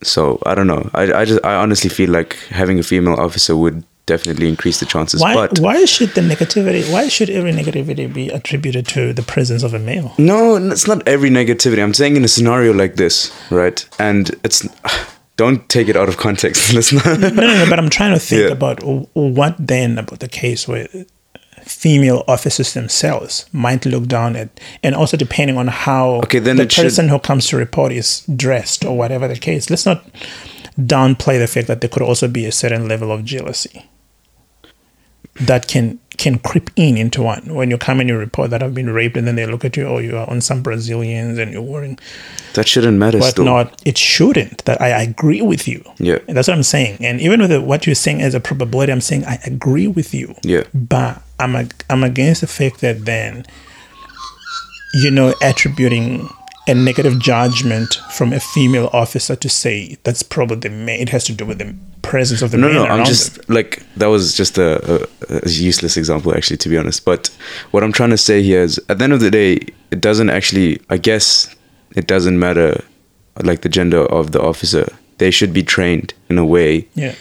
So I don't know. I, I just I honestly feel like having a female officer would definitely increase the chances. why, but why should the negativity, why should every negativity be attributed to the presence of a male? No, it's not every negativity. I'm saying in a scenario like this, right? And it's don't take it out of context. Let's no, no, no, but I'm trying to think Yeah. about what then about the case where female officers themselves might look down at, and also depending on how Okay, then the it should- person who comes to report is dressed or whatever the case. Let's not downplay the fact that there could also be a certain level of jealousy that can can creep in into one when you come and you report that I've been raped, and then they look at you, oh, you are on some Brazilians and you're wearing that shouldn't matter. but still. not it shouldn't that i agree with you Yeah. and that's what i'm saying and even with the, what you're saying as a probability i'm saying i agree with you Yeah. but i'm ag- i'm against the fact that then you know attributing a negative judgment from a female officer to say that's probably the man it has to do with the presence of the No, man no, around I'm just them. like that was just a, a, a useless example, actually, to be honest. But what I'm trying to say here is, at the end of the day, it doesn't actually. I guess it doesn't matter, like the gender of the officer. They should be trained in a way yeah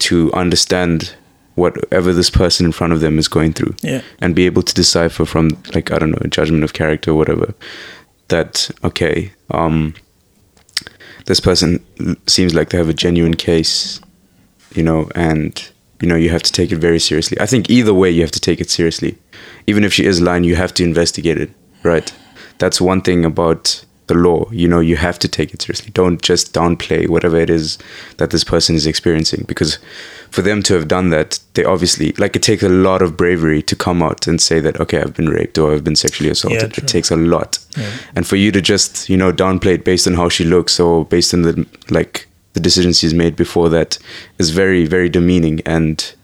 to understand whatever this person in front of them is going through, Yeah. and be able to decipher from, like I don't know, a judgment of character, or whatever. That okay, um, this person seems like they have a genuine case you know, and you know you have to take it very seriously. I think either way you have to take it seriously. Even if she is lying, you have to investigate it, right? That's one thing about the law, you know, you have to take it seriously. Don't just downplay whatever it is that this person is experiencing because for them to have done that, they obviously like it takes a lot of bravery to come out and say that okay, I've been raped or I've been sexually assaulted. true. it takes a lot. Yeah. And for you to just, you know, downplay it based on how she looks or based on the like the decisions she's made before that is very very demeaning and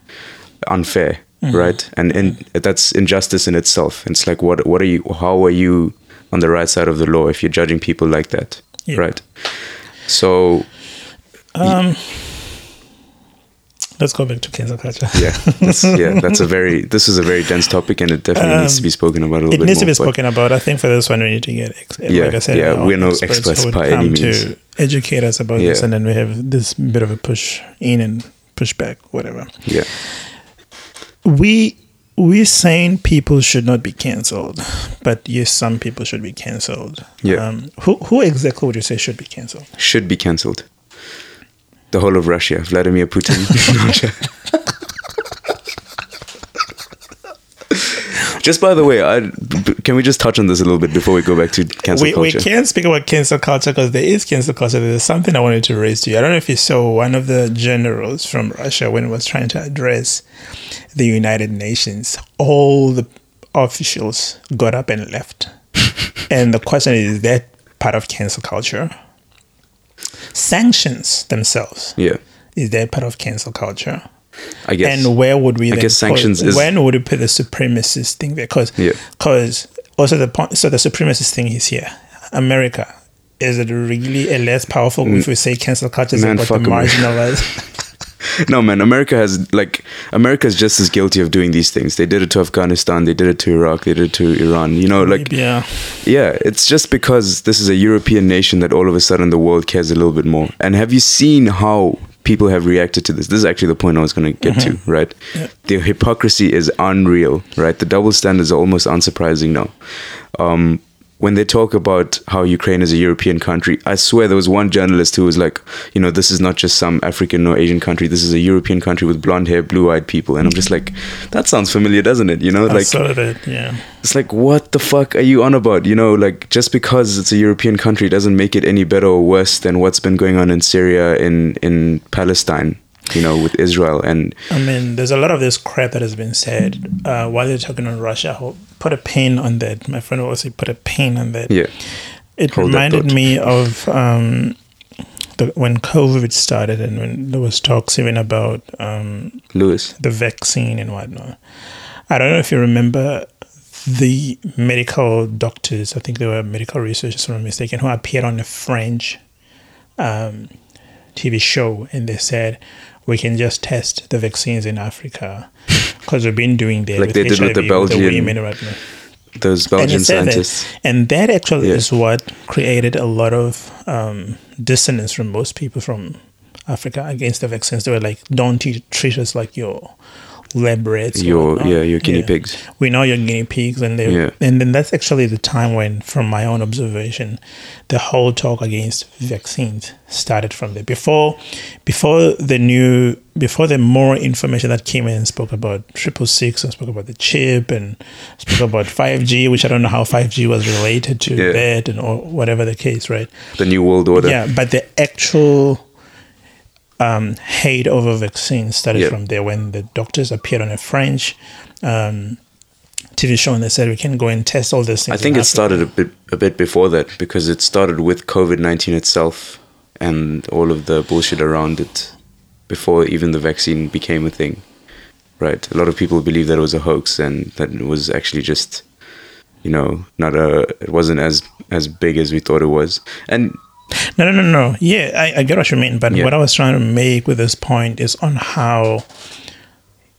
unfair, mm-hmm. right? And and that's injustice in itself. It's like what what are you how are you on the right side of the law if you're judging people like that, Yeah. right? So Um Let's go back to cancel culture. yeah, that's, yeah, that's a very this is a very dense topic and it definitely needs to be spoken about a little Um, It bit needs to be spoken about. I think for this one, we need to get, ex- Yeah, like I said, yeah, we're no who experts would by come any means. to educate us about Yeah. this, and then we have this bit of a push in and push back, whatever. Yeah, We we're saying people should not be cancelled, but yes, some people should be cancelled. Yeah. Um, who who exactly would you say should be cancelled? should be cancelled. The whole of Russia, Vladimir Putin. just by the way, I, can we just touch on this a little bit before we go back to cancel we, we culture? can't speak about cancel culture because there is cancel culture. There's something I wanted to raise to you. I don't know if you saw one of the generals from Russia when he was trying to address the United Nations. All the officials got up and left. and the question is, is that part of cancel culture? Sanctions themselves. Yeah, Is that part of cancel culture? I guess. And where would we? I then guess sanctions put, is- when would we put the supremacist thing there? Because Yeah. also the point. So the supremacist thing is here. America is it really a less powerful if we say cancel culture is about the marginalized? no, man, America has like America is just as guilty of doing these things. They did it to Afghanistan, they did it to Iraq, they did it to Iran. You know, like yeah, Yeah, it's just because this is a European nation that all of a sudden the world cares a little bit more. And have you seen how people have reacted to this? This is actually the point I was going to get to, right? Yeah. The hypocrisy is unreal, right? The double standards are almost unsurprising now. Um, when they talk about how Ukraine is a European country, I swear there was one journalist who was like, you know, this is not just some African or Asian country. This is a European country with blonde hair, blue eyed people. And I'm just like, that sounds familiar, doesn't it? You know, I like that. Yeah, it's like, what the fuck are you on about? You know, like just because it's a European country doesn't make it any better or worse than what's been going on in Syria, in in Palestine, you know, with Israel. And I mean, there's a lot of this crap that has been said uh, while you're talking on Russia. I'll put a pin on that. My friend say, put a pin on that. yeah, It Hold reminded me of um, the, when COVID started and when there was talks even about um, Lewis. the vaccine and whatnot. I don't know if you remember the medical doctors, I think they were medical researchers, if I'm mistaken, who appeared on a French um, TV show and they said, we can just test the vaccines in Africa because we've been doing that Like they did with the Belgian women right now Those Belgian said scientists. That, and that actually Yeah. is what created a lot of um, dissonance from most people from Africa against the vaccines. They were like, "Don't you treat us like your lab rats, Your whatnot." yeah, your guinea pigs. We know you're guinea pigs, and they Yeah. and then that's actually the time when, from my own observation, the whole talk against vaccines started from there. Before, before the new, before the more information that came in and spoke about triple six and spoke about the chip and spoke about five G, which I don't know how five G was related to Yeah. that and or whatever the case, right? The New World Order. Yeah, but the actual um, hate over vaccines started Yeah. from there when the doctors appeared on a French um, TV show and they said we can go and test all these things. I think in it started a bit a bit before that because it started with COVID nineteen itself and all of the bullshit around it before even the vaccine became a thing. Right. A lot of people believe that it was a hoax and that it was actually just you know, not a it wasn't as as big as we thought it was. And No, no, no, no. Yeah, I, I get what you mean. But Yeah. what I was trying to make with this point is on how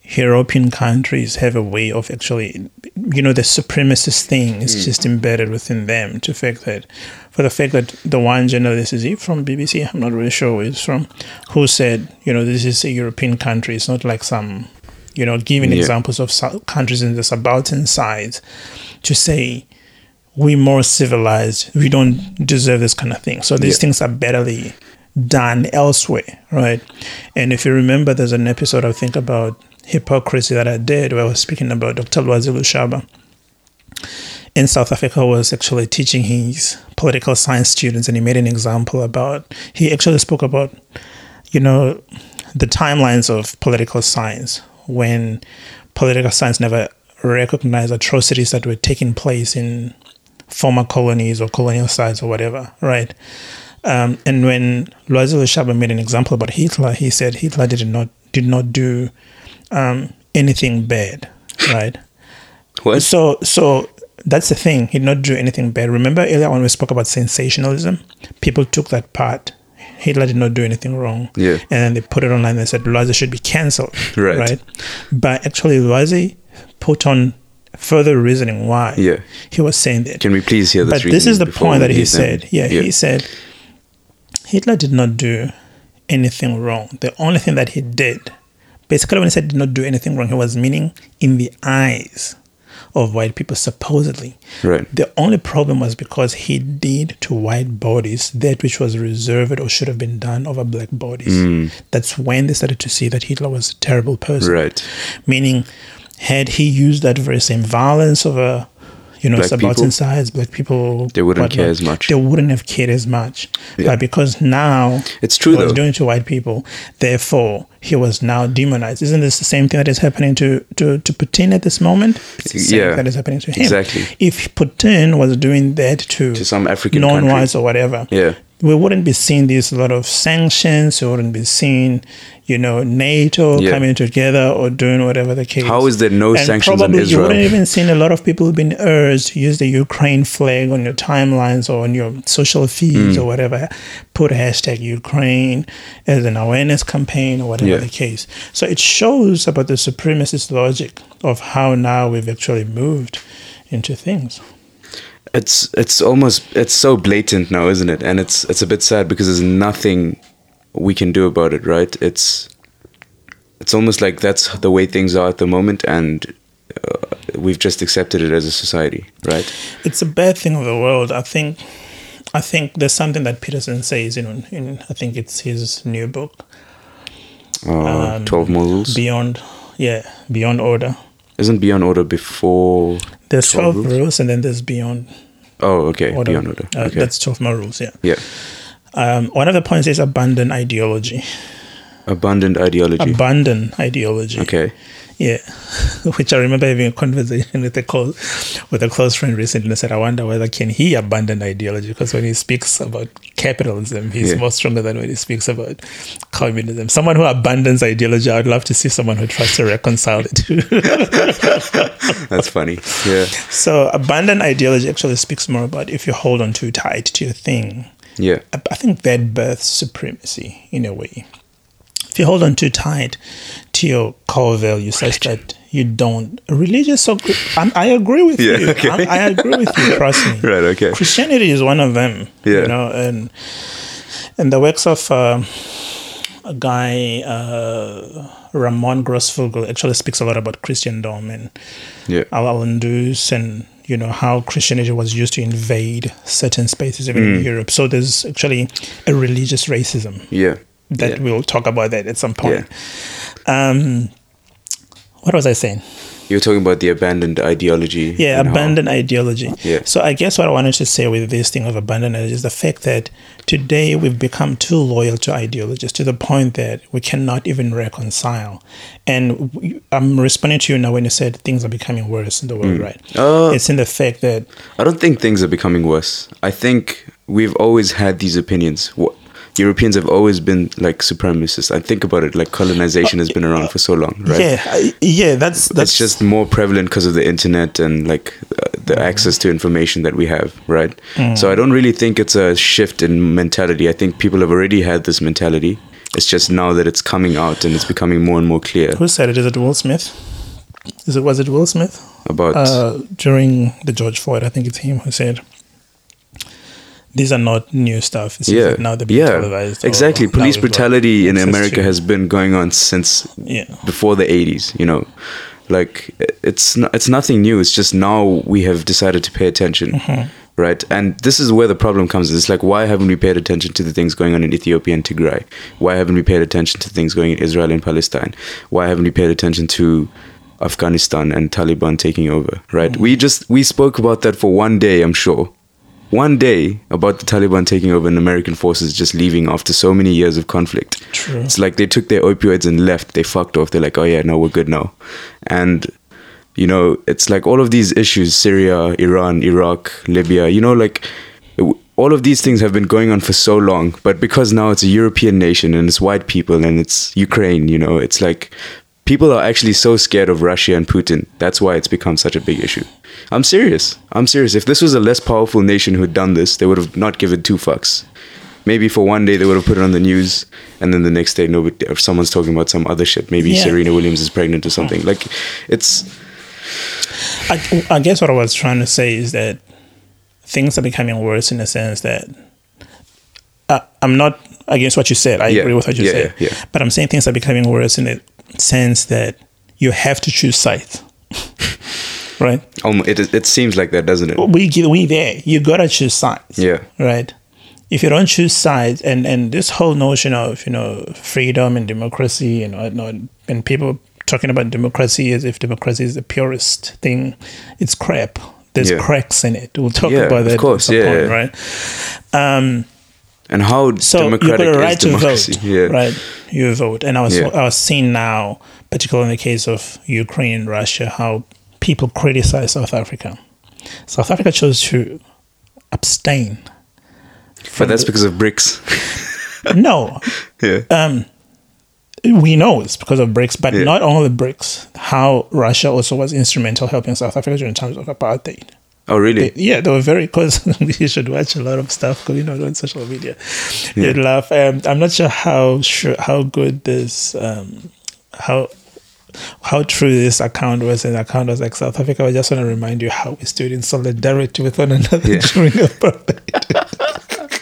European countries have a way of actually, you know, the supremacist thing is hmm. just embedded within them. To fact that, for the fact that the one journalist is he from BBC, I'm not really sure where he's from, who said, you know, this is a European country. It's not like some, you know, giving Yeah. examples of sou- countries in the subaltern sides to say we more civilized. We don't deserve this kind of thing. So these Yeah. things are betterly done elsewhere, right? And if you remember, there's an episode I think about hypocrisy that I did where I was speaking about Dr. Lwazi Lushaba. in South Africa was actually teaching his political science students, and he made an example about. He actually spoke about, you know, the timelines of political science when political science never recognized atrocities that were taking place in former colonies or colonial sites or whatever, right? Um, and when Lwazi Lushaba made an example about Hitler, he said Hitler did not did not do um, anything bad, right? What? So so that's the thing. He did not do anything bad. Remember earlier when we spoke about sensationalism, people took that part. Hitler did not do anything wrong. Yeah. And then they put it online and said Lwazi should be cancelled. Right. Right. But actually Lwazi put on further reasoning why Yeah. he was saying that. Can we please hear this? But this is the point that he them? said. Yeah, he said Hitler did not do anything wrong. The only thing that he did, basically, when he said did not do anything wrong, he was meaning in the eyes of white people, supposedly. Right. The only problem was because he did to white bodies that which was reserved or should have been done over black bodies. Mm. That's when they started to see that Hitler was a terrible person. Right. Meaning, had he used that very same violence over, uh, you know, Black subaltern sides, black people, They wouldn't care as much. They wouldn't have cared as much. Yeah. But because now It's true, he was though. doing it to white people, therefore he was now demonized. Isn't this the same thing that is happening to to, to Putin at this moment? It's the same Yeah, that is happening to him. exactly. If Putin was doing that to, To some African non-whites country. or whatever, Yeah. We wouldn't be seeing these lot of sanctions. We wouldn't be seeing, you know, NATO Yeah. coming together or doing whatever the case. How is there no and sanctions on probably Israel? You wouldn't even seen a lot of people being urged to use the Ukraine flag on your timelines or on your social feeds Mm. or whatever. Put hashtag Ukraine as an awareness campaign or whatever Yeah. the case. So it shows about the supremacist logic of how now we've actually moved into things. It's it's almost it's so blatant now, isn't it? And it's it's a bit sad because there's nothing we can do about it, right? It's it's almost like that's the way things are at the moment, and uh, we've just accepted it as a society, right? it's a bad thing of the world. I think, I think there's something that Peterson says in, in I think it's his new book, Uh, Twelve more rules Beyond, yeah, Beyond Order. isn't beyond order before. There's 12 12 rules. rules? and then there's Beyond Oh, okay, Order. beyond order. Uh, Okay, That's 12 more rules, yeah. yeah. Um, one of the points is abandon ideology. Abundant ideology. Abandon ideology. okay. Yeah, which I remember having a conversation with a close with a close friend recently. and said, "I wonder whether can he abandon ideology because when he speaks about capitalism, he's Yeah. more stronger than when he speaks about communism. Someone who abandons ideology, I'd love to see someone who tries to reconcile it. That's funny. Yeah. so, abandon ideology actually speaks more about if you hold on too tight to your thing. Yeah. I I think that births supremacy in a way. If you hold on too tight to your core values such that you don't religious so I'm, I agree with Yeah, you okay. I'm, agree with you trust me Right. Okay. Christianity is one of them Yeah. you know and and the works of uh, a guy uh, Ramón Grosfoguel actually speaks a lot about Christendom and Yeah. Al-Andalus and you know how Christianity was used to invade certain spaces even Mm. in Europe. So there's actually a religious racism Yeah. That Yeah. we'll talk about that at some point. Um, what was I saying? You're talking about the abandoned ideology. Yeah, and how- abandoned ideology. Yeah. So I guess what I wanted to say with this thing of abandoned is the fact that today we've become too loyal to ideologies to the point that we cannot even reconcile. And we, I'm responding to you now when you said things are becoming worse in the world, right? Uh, it's in the fact that I don't think things are becoming worse. I think we've always had these opinions. Europeans have always been like supremacists. I think about it, like colonization has been around for so long, right? yeah, yeah, that's that's It's just more prevalent because of the internet and like uh, the Mm. access to information that we have, right? So I don't really think it's a shift in mentality. I think people have already had this mentality. It's just now that it's coming out and it's becoming more and more clear who said it? Is it Will Smith? Is it was it Will Smith? about Uh, during the George Floyd, I think it's him who said, "These are not new stuff. It's yeah, now they're yeah, televised." exactly. Police brutality in America to- has been going on since Yeah. before the 80s you know like it's not, it's nothing new it's just now we have decided to pay attention Mm-hmm. right and this is where the problem comes it's like why haven't we paid attention to the things going on in Ethiopia and Tigray why haven't we paid attention to things going in Israel and Palestine why haven't we paid attention to Afghanistan and Taliban taking over, right? We just we spoke about that for one day, I'm sure. One day about the Taliban taking over and American forces just leaving after so many years of conflict. True. It's like they took their opioids and left. They fucked off. They're like, oh yeah, no, we're good now. And you know, it's like all of these issues: Syria, Iran, Iraq, Libya. You know, like all of these things have been going on for so long. But because now it's a European nation and it's white people and it's Ukraine, you know, it's like people are actually so scared of Russia and Putin. That's why it's become such a big issue. I'm serious. I'm serious. If this was a less powerful nation who had done this, they would have not given two fucks. Maybe for one day they would have put it on the news, and then the next day nobody, if someone's talking about some other shit, maybe Yeah. Serena Williams is pregnant or something. Like, it's I, I guess what I was trying to say is that things are becoming worse in the sense that uh, I'm not against what you said. I Yeah, agree with what you yeah, said. yeah. But I'm saying things are becoming worse in the sense that you have to choose sides. right? um, it it seems like that, doesn't it? We give we there. You gotta choose sides. Yeah. Right. If you don't choose sides, and and this whole notion of you know freedom and democracy, you know, and, and people talking about democracy as if democracy is the purest thing, it's crap. There's Yeah. cracks in it. We'll talk Yeah, about of that. at course, some yeah, point, yeah. right. Um, And how so you've democratic got a is right to democracy? vote, Yeah. right? You vote, and I was Yeah. I was seeing now, particularly in the case of Ukraine and Russia, how people criticize South Africa. South Africa chose to abstain. But that's because of BRICS. no, yeah. um, we know it's because of BRICS, but Yeah. not only BRICS. How Russia also was instrumental helping South Africa during times of apartheid. Oh, really? Yeah, they were very because you should watch a lot of stuff because you know on social media. Yeah. You'd laugh. Um, I'm not sure how sure how good this um, how how true this account was. And account was like South Africa. I just want to remind you how we stood in solidarity with one another Yeah. during apartheid.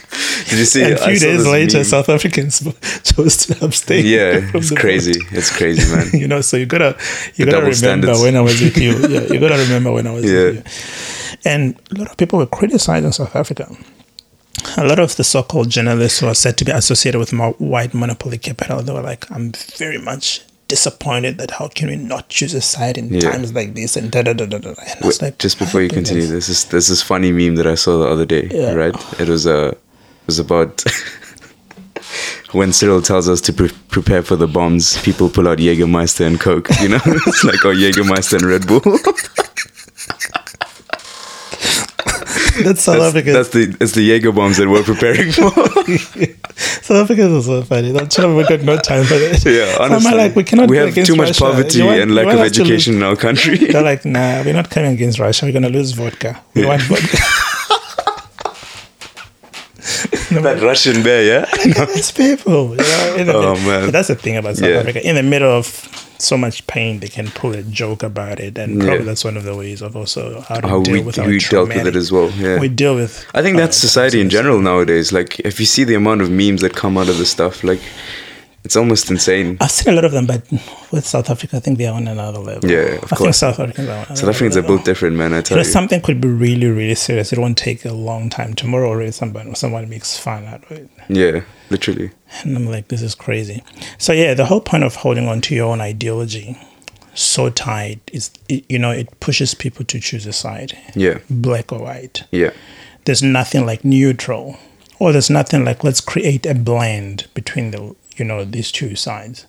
Did you see? and a I few saw days later, meme. South Africans chose to abstain. Yeah, it's crazy. vote. It's crazy, man. you know, so you gotta you The gotta remember standards. when I was with you. Yeah, you gotta remember when I was Yeah. with you. And a lot of people were criticizing South Africa. A lot of the so-called journalists who are said to be associated with mo- white monopoly capital, they were like, "I'm very much disappointed that how can we not choose a side in Yeah. times like this?" And da da da da da. And Wait, like, just before you continue, goodness." this is this funny meme that I saw the other day. Yeah. Right? It was uh, it was about when Cyril tells us to pre- prepare for the bombs. People pull out Jägermeister and Coke. You know, it's like oh Jägermeister and Red Bull. that's South that's, Africa. that's the it's the Jaeger bombs that we're preparing for. South Africa is so funny. I'm sure we got no time for that. yeah, honestly, like, we cannot we have too much Russia. poverty want- and lack of us to lose- education in our country. They're like, nah, we're not coming against Russia. We're gonna lose vodka. We Yeah. want vodka. that Russian bear, yeah. it's people. You know, Oh, man. But that's the thing about South Yeah. Africa. In the middle of so much pain, they can pull a joke about it, and probably Yeah. that's one of the ways of also how to How deal we, with we dealt with it as well. Yeah. We deal with. I think that's uh, society in general nowadays. Like, if you see the amount of memes that come out of this stuff, like, it's almost insane. I've seen a lot of them, but with South Africa, I think they're on another level. Yeah, of I think course. South Africans are South Africans are level. both different, man. I You tell know, you. something could be really, really serious. It won't take a long time. Tomorrow, already, somebody, someone makes fun out of it. Yeah, literally. And I'm like, this is crazy. So yeah, the whole point of holding on to your own ideology so tight is, it, you know, it pushes people to choose a side, Yeah, black or white. yeah, There's nothing like neutral, or there's nothing like let's create a blend between the, you know, these two sides.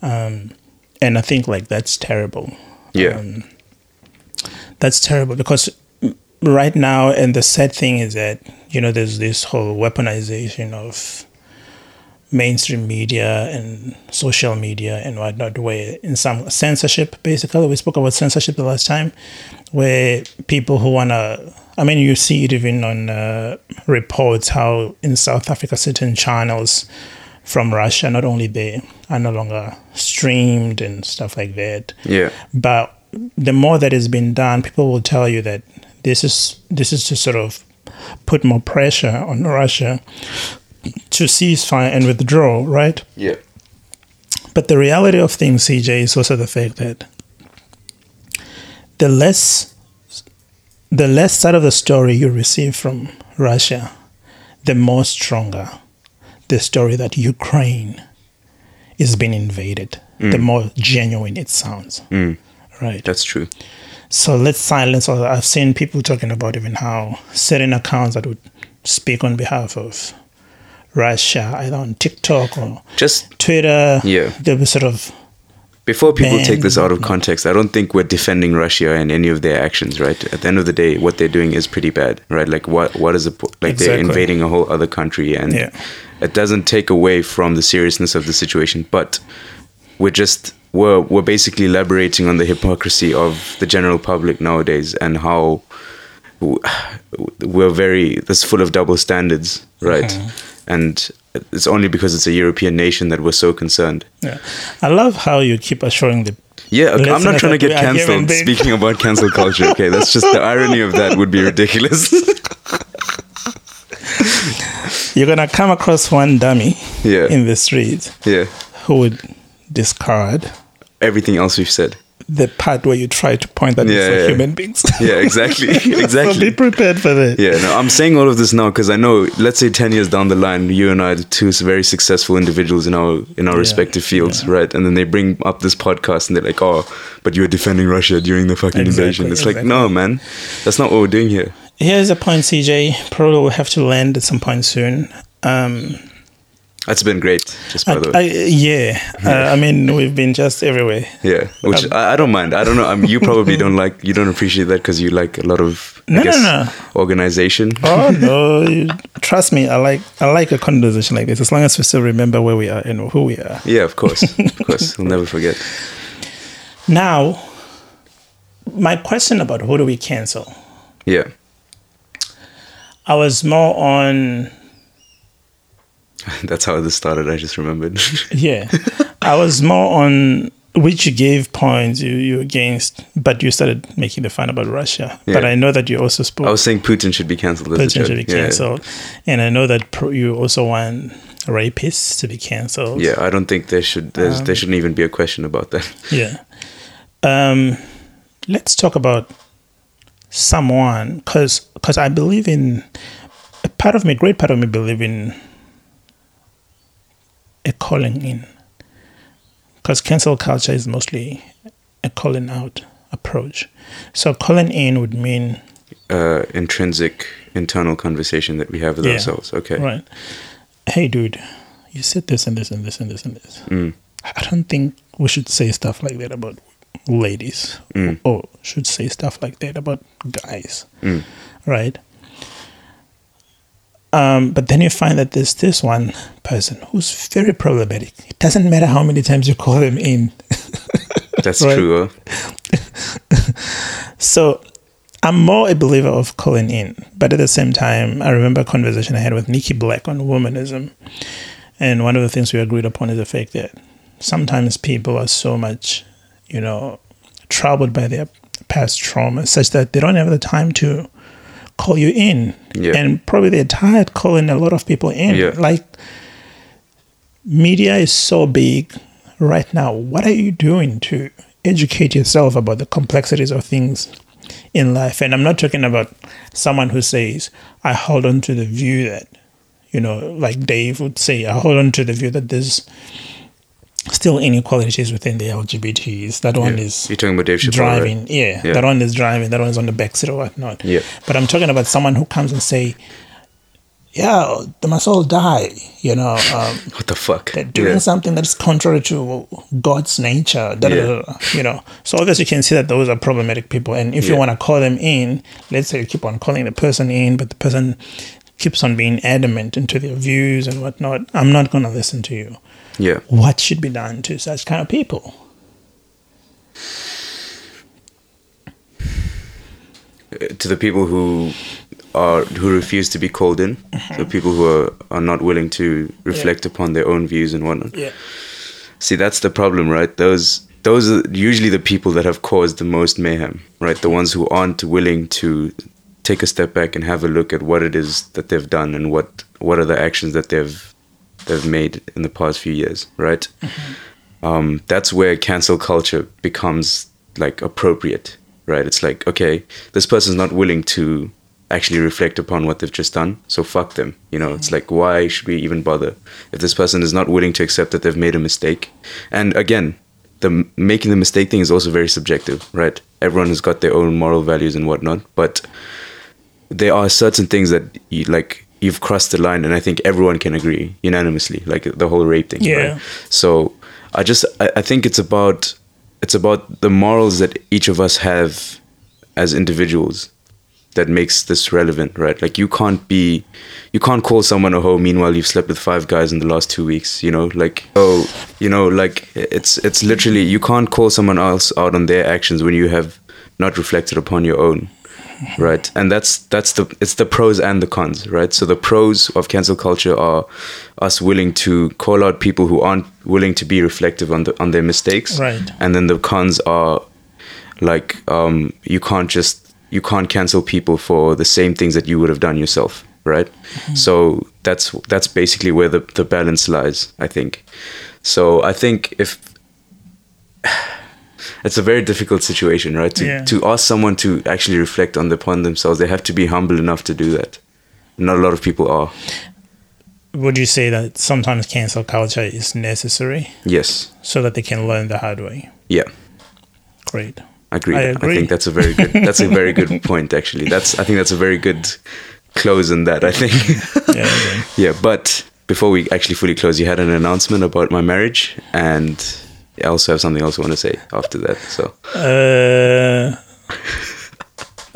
Um, and I think like that's terrible. yeah, Um, that's terrible because right now and the sad thing is that you know there's this whole weaponization of mainstream media and social media and whatnot where in some censorship basically. We spoke about censorship the last time where people who want to i mean you see it even on uh, reports how in south africa certain channels from russia not only they are no longer streamed and stuff like that. Yeah, but the more that has been done, people will tell you that this is this is to sort of put more pressure on Russia to ceasefire and withdraw, right? yeah, But the reality of things, CJ, is also the fact that the less the less side of the story you receive from Russia, the more stronger the story that Ukraine is being invaded, the mm. more genuine it sounds. Mm. right? That's true. So let's silence all. I've seen people talking about even how certain accounts that would speak on behalf of Russia, either on TikTok or Just Twitter, Yeah. they'll be sort of before people Ban- take this out of context, I don't think we're defending Russia and any of their actions, right? At the end of the day, what they're doing is pretty bad, right? Like what what is po- like they're invading a whole other country and Yeah. it doesn't take away from the seriousness of the situation, but we're just we're we're basically elaborating on the hypocrisy of the general public nowadays and how we're very this full of double standards, right? Mm-hmm. And it's only because it's a European nation that we're so concerned. yeah. I love how you keep assuring the Yeah, okay, I'm not trying to get we are human cancelled. Speaking about cancel culture, okay, that's just the irony of that would be ridiculous. you're gonna come across one dummy Yeah. in the street yeah, who would discard everything else we've said. The part where you try to point that Yeah, it's for yeah. human beings. Yeah, exactly, so be prepared for that. Yeah, no, I'm saying all of this now because I know. Let's say ten years down the line, you and I are two very successful individuals in our in our Yeah, respective fields, right? And then they bring up this podcast and they're like, "Oh, but you were defending Russia during the fucking Exactly, invasion." It's like, no, man, that's not what we're doing here. Here's a point, CJ. Probably will have to land at some point soon. Um, That's been great, just by I, the way. I, yeah, uh, I mean, we've been just everywhere. Yeah, which Um, I, I don't mind. I don't know. You probably don't like. You don't appreciate that because you like a lot of No, no, no. organization. Oh no! you- Trust me, I like I like a conversation like this as long as we still remember where we are and who we are. Yeah, of course, of course. We'll never forget. Now, my question about who do we cancel? Yeah, I was more on that's how this started. I just remembered. yeah, I was more on which you gave points you you against, but you started making the fun about Russia. But I know that you also spoke I was saying Putin should be cancelled. Putin should be Yeah, cancelled, and I know that pro- you also want rapists to be cancelled. Yeah, I don't think there should. There's, Um, there shouldn't even be a question about that. Yeah. Um, let's talk about someone because because I believe in a part of me, great part of me, believe in a calling in. Because cancel culture is mostly a calling out approach. So calling in would mean Uh, intrinsic internal conversation that we have with Yeah. ourselves. Okay. right. Hey, dude, you said this and this and this and this and this. Mm. I don't think we should say stuff like that about ladies Mm. or should say stuff like that about guys, Mm. right? Um, but then you find that there's this one person who's very problematic. It doesn't matter how many times you call them in. That's Right. true. So I'm more a believer of calling in, but at the same time, I remember a conversation I had with Nikki Black on womanism, and one of the things we agreed upon is the fact that sometimes people are so much, you know, troubled by their past trauma, such that they don't have the time to call you in, Yeah. and probably they're tired calling a lot of people in. Yeah. Like media is so big right now. What are you doing to educate yourself about the complexities of things in life? And I'm not talking about someone who says, I hold on to the view that, you know, like Dave would say, I hold on to the view that there's still inequalities within the LGBTs. That one Yeah. is You're talking about Dave Chappelle, driving. right? Yeah, Yeah. that one is driving. That one's on the backseat or whatnot. Yeah. But I'm talking about someone who comes and say, "Yeah, they must all die." You know, um, What the fuck? they're doing Yeah. something that's contrary to God's nature. Da, da, da, Yeah. da, you know, so obviously you can see that those are problematic people. And if you want to call them in, let's say you keep on calling the person in, but the person keeps on being adamant into their views and whatnot. I'm not going to listen to you. Yeah. What should be done to such kind of people? to the people who are who refuse to be called in, Mm-hmm. so people who are, are not willing to reflect upon their own views and whatnot. Yeah. See, that's the problem, right? Those those are usually the people that have caused the most mayhem, right? The ones who aren't willing to take a step back and have a look at what it is that they've done and what what are the actions that they've they've made in the past few years, right? Um, that's where cancel culture becomes like appropriate, right? It's like, okay, this person's not willing to actually reflect upon what they've just done, so fuck them. You know, it's like, why should we even bother if this person is not willing to accept that they've made a mistake? And again, the making the mistake thing is also very subjective, right? Everyone has got their own moral values and whatnot, but there are certain things that you, like you've crossed the line, and I think everyone can agree unanimously, like the whole rape thing. Yeah. Right? So I just I, I think it's about it's about the morals that each of us have as individuals that makes this relevant, right? Like you can't be, you can't call someone a hoe. Meanwhile, you've slept with five guys in the last two weeks. You know, like oh, you know, like it's it's literally you can't call someone else out on their actions when you have not reflected upon your own, right? And that's that's the it's the pros and the cons, right? So the pros of cancel culture are us willing to call out people who aren't willing to be reflective on the on their mistakes, Right. And then the cons are like um, you can't just you can't cancel people for the same things that you would have done yourself right so that's that's basically where the, the balance lies i think so i think if it's a very difficult situation right to, Yeah. to ask someone to actually reflect on upon themselves they have to be humble enough to do that not a lot of people are Would you say that sometimes cancel culture is necessary yes so that they can learn the hard way? yeah Great. I agree. I I, think that's a very good. That's a very good point. Actually, that's. I think that's a very good close in that. I think. Yeah. okay. yeah, but before we actually fully close, you had an announcement about my marriage, and I also have something else I want to say after that. So, Uh,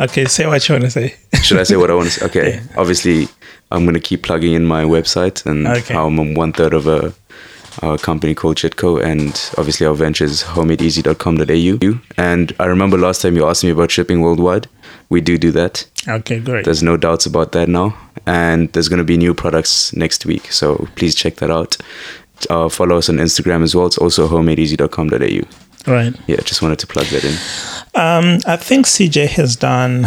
okay, say what you want to say. should I say what I want to say? Okay, obviously, I'm going to keep plugging in my website and Okay. how I'm one third of a. Our company called Chitco, and obviously our venture is homemadeeasy.com.au. And I remember last time you asked me about shipping worldwide. We do do that. Okay, great. There's no doubts about that now. And there's going to be new products next week. So please check that out. Uh, follow us on Instagram as well. It's also homemadeeasy.com.au. Right. Yeah, just wanted to plug that in. Um, I think CJ has done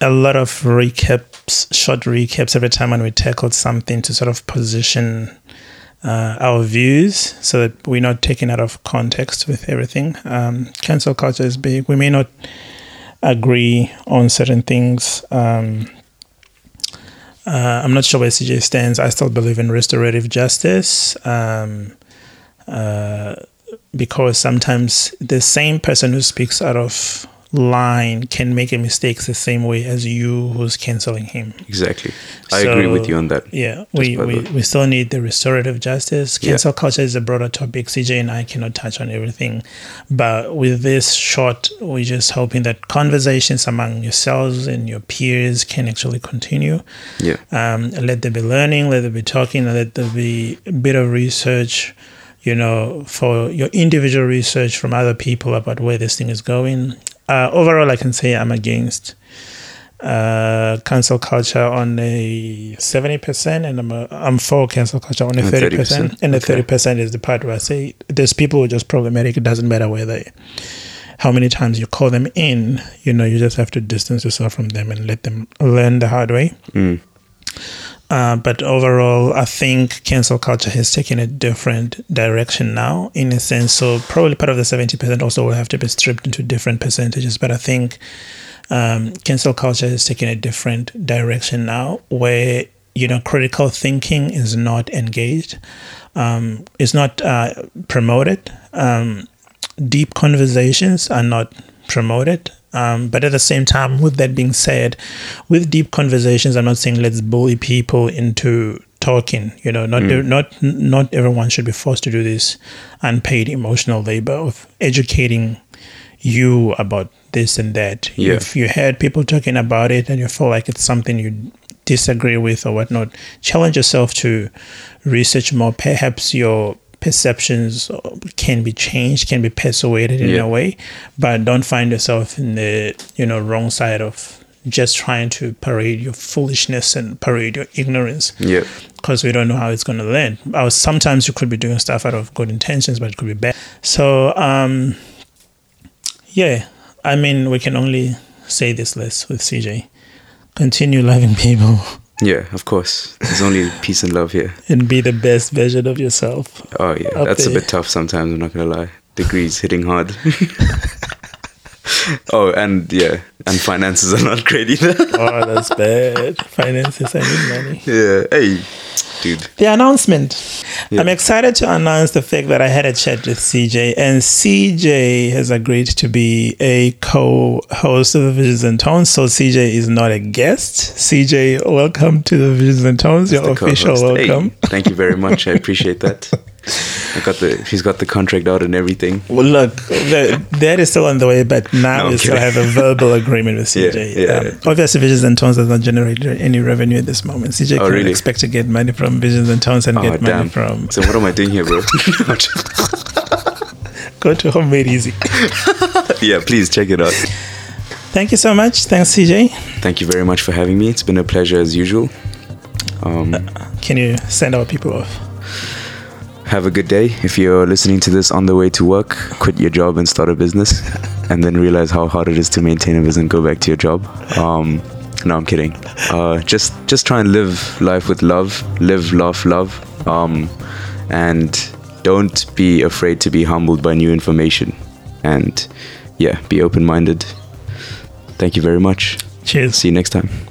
a lot of recaps, short recaps every time when we tackled something to sort of position uh, our views so that we're not taken out of context with everything. Um, cancel culture is big. We may not agree on certain things. Um, uh, I'm not sure where CJ stands. I still believe in restorative justice. Um, uh, because sometimes the same person who speaks out of line can make a mistake the same way as you who's canceling him. Exactly. I agree with you on that. Yeah, we, we, we still need the restorative justice. Yeah. Cancel culture is a broader topic. CJ and I cannot touch on everything. But with this short, we're just hoping that conversations among yourselves and your peers can actually continue. Yeah. Um, let there be learning, let there be talking, let there be a bit of research, you know, for your individual research from other people about where this thing is going. Uh, overall, I can say I'm against uh, cancel culture on a 70%, and I'm, a, I'm for cancel culture on a 30%. 30%, And the okay. 30% is the part where I say there's people who are just problematic. It doesn't matter where they how many times you call them in, you know, you just have to distance yourself from them and let them learn the hard way. Mm. Uh, but overall, I think cancel culture has taken a different direction now, in a sense. So probably part of the seventy percent also will have to be stripped into different percentages. But I think um, cancel culture has taken a different direction now, where you know critical thinking is not engaged, um, is not uh, promoted. Um, deep conversations are not promoted. Um, but at the same time, with that being said, with deep conversations, I'm not saying let's bully people into talking. You know, not not not everyone should be forced to do this unpaid emotional labor of educating you about this and that. Yeah. If you heard people talking about it and you feel like it's something you disagree with or whatnot, challenge yourself to research more. Perhaps your perceptions can be changed, can be persuaded in Yeah. a way, but don't find yourself in the you know wrong side of just trying to parade your foolishness and parade your ignorance Yeah. because we don't know how it's going to land. Uh, sometimes you could be doing stuff out of good intentions, but it could be bad. So, um, yeah, I mean, we can only say this less with CJ. Continue loving people Yeah, of course. There's only peace and love here. and be the best version of yourself. Oh yeah, that's a bit tough sometimes. I'm not gonna lie. Degrees hitting hard. oh, and yeah, and finances are not great either. Oh, that's bad. Finances, I need money. yeah. Hey, dude. The announcement. Yeah. I'm excited to announce the fact that I had a chat with CJ, and CJ has agreed to be a co-host of the Visions and Tones. So CJ is not a guest. CJ, welcome to the Visions and Tones. Your official co-host. Hey, welcome. thank you very much. I appreciate that. I got the he's got the contract out and everything. Well, look, the, that is still on the way, but now No, we still have a verbal agreement with CJ. Yeah, yeah, um, yeah. Obviously, Visions and Tones does not generate any revenue at this moment. CJ Oh, can really? expect to get money from Visions and Tones and Oh get money from So what am I doing here, bro? Go to Home Made Easy. yeah, please check it out. Thank you so much. Thanks, CJ. Thank you very much for having me. It's been a pleasure as usual. Um, Can you send our people off? have a good day. If you're listening to this on the way to work, quit your job and start a business, and then realize how hard it is to maintain a business and go back to your job. Um, no, I'm kidding. Uh, just just try and live life with love. Live, laugh, love, um, and don't be afraid to be humbled by new information. And yeah, be open-minded. Thank you very much. Cheers. See you next time.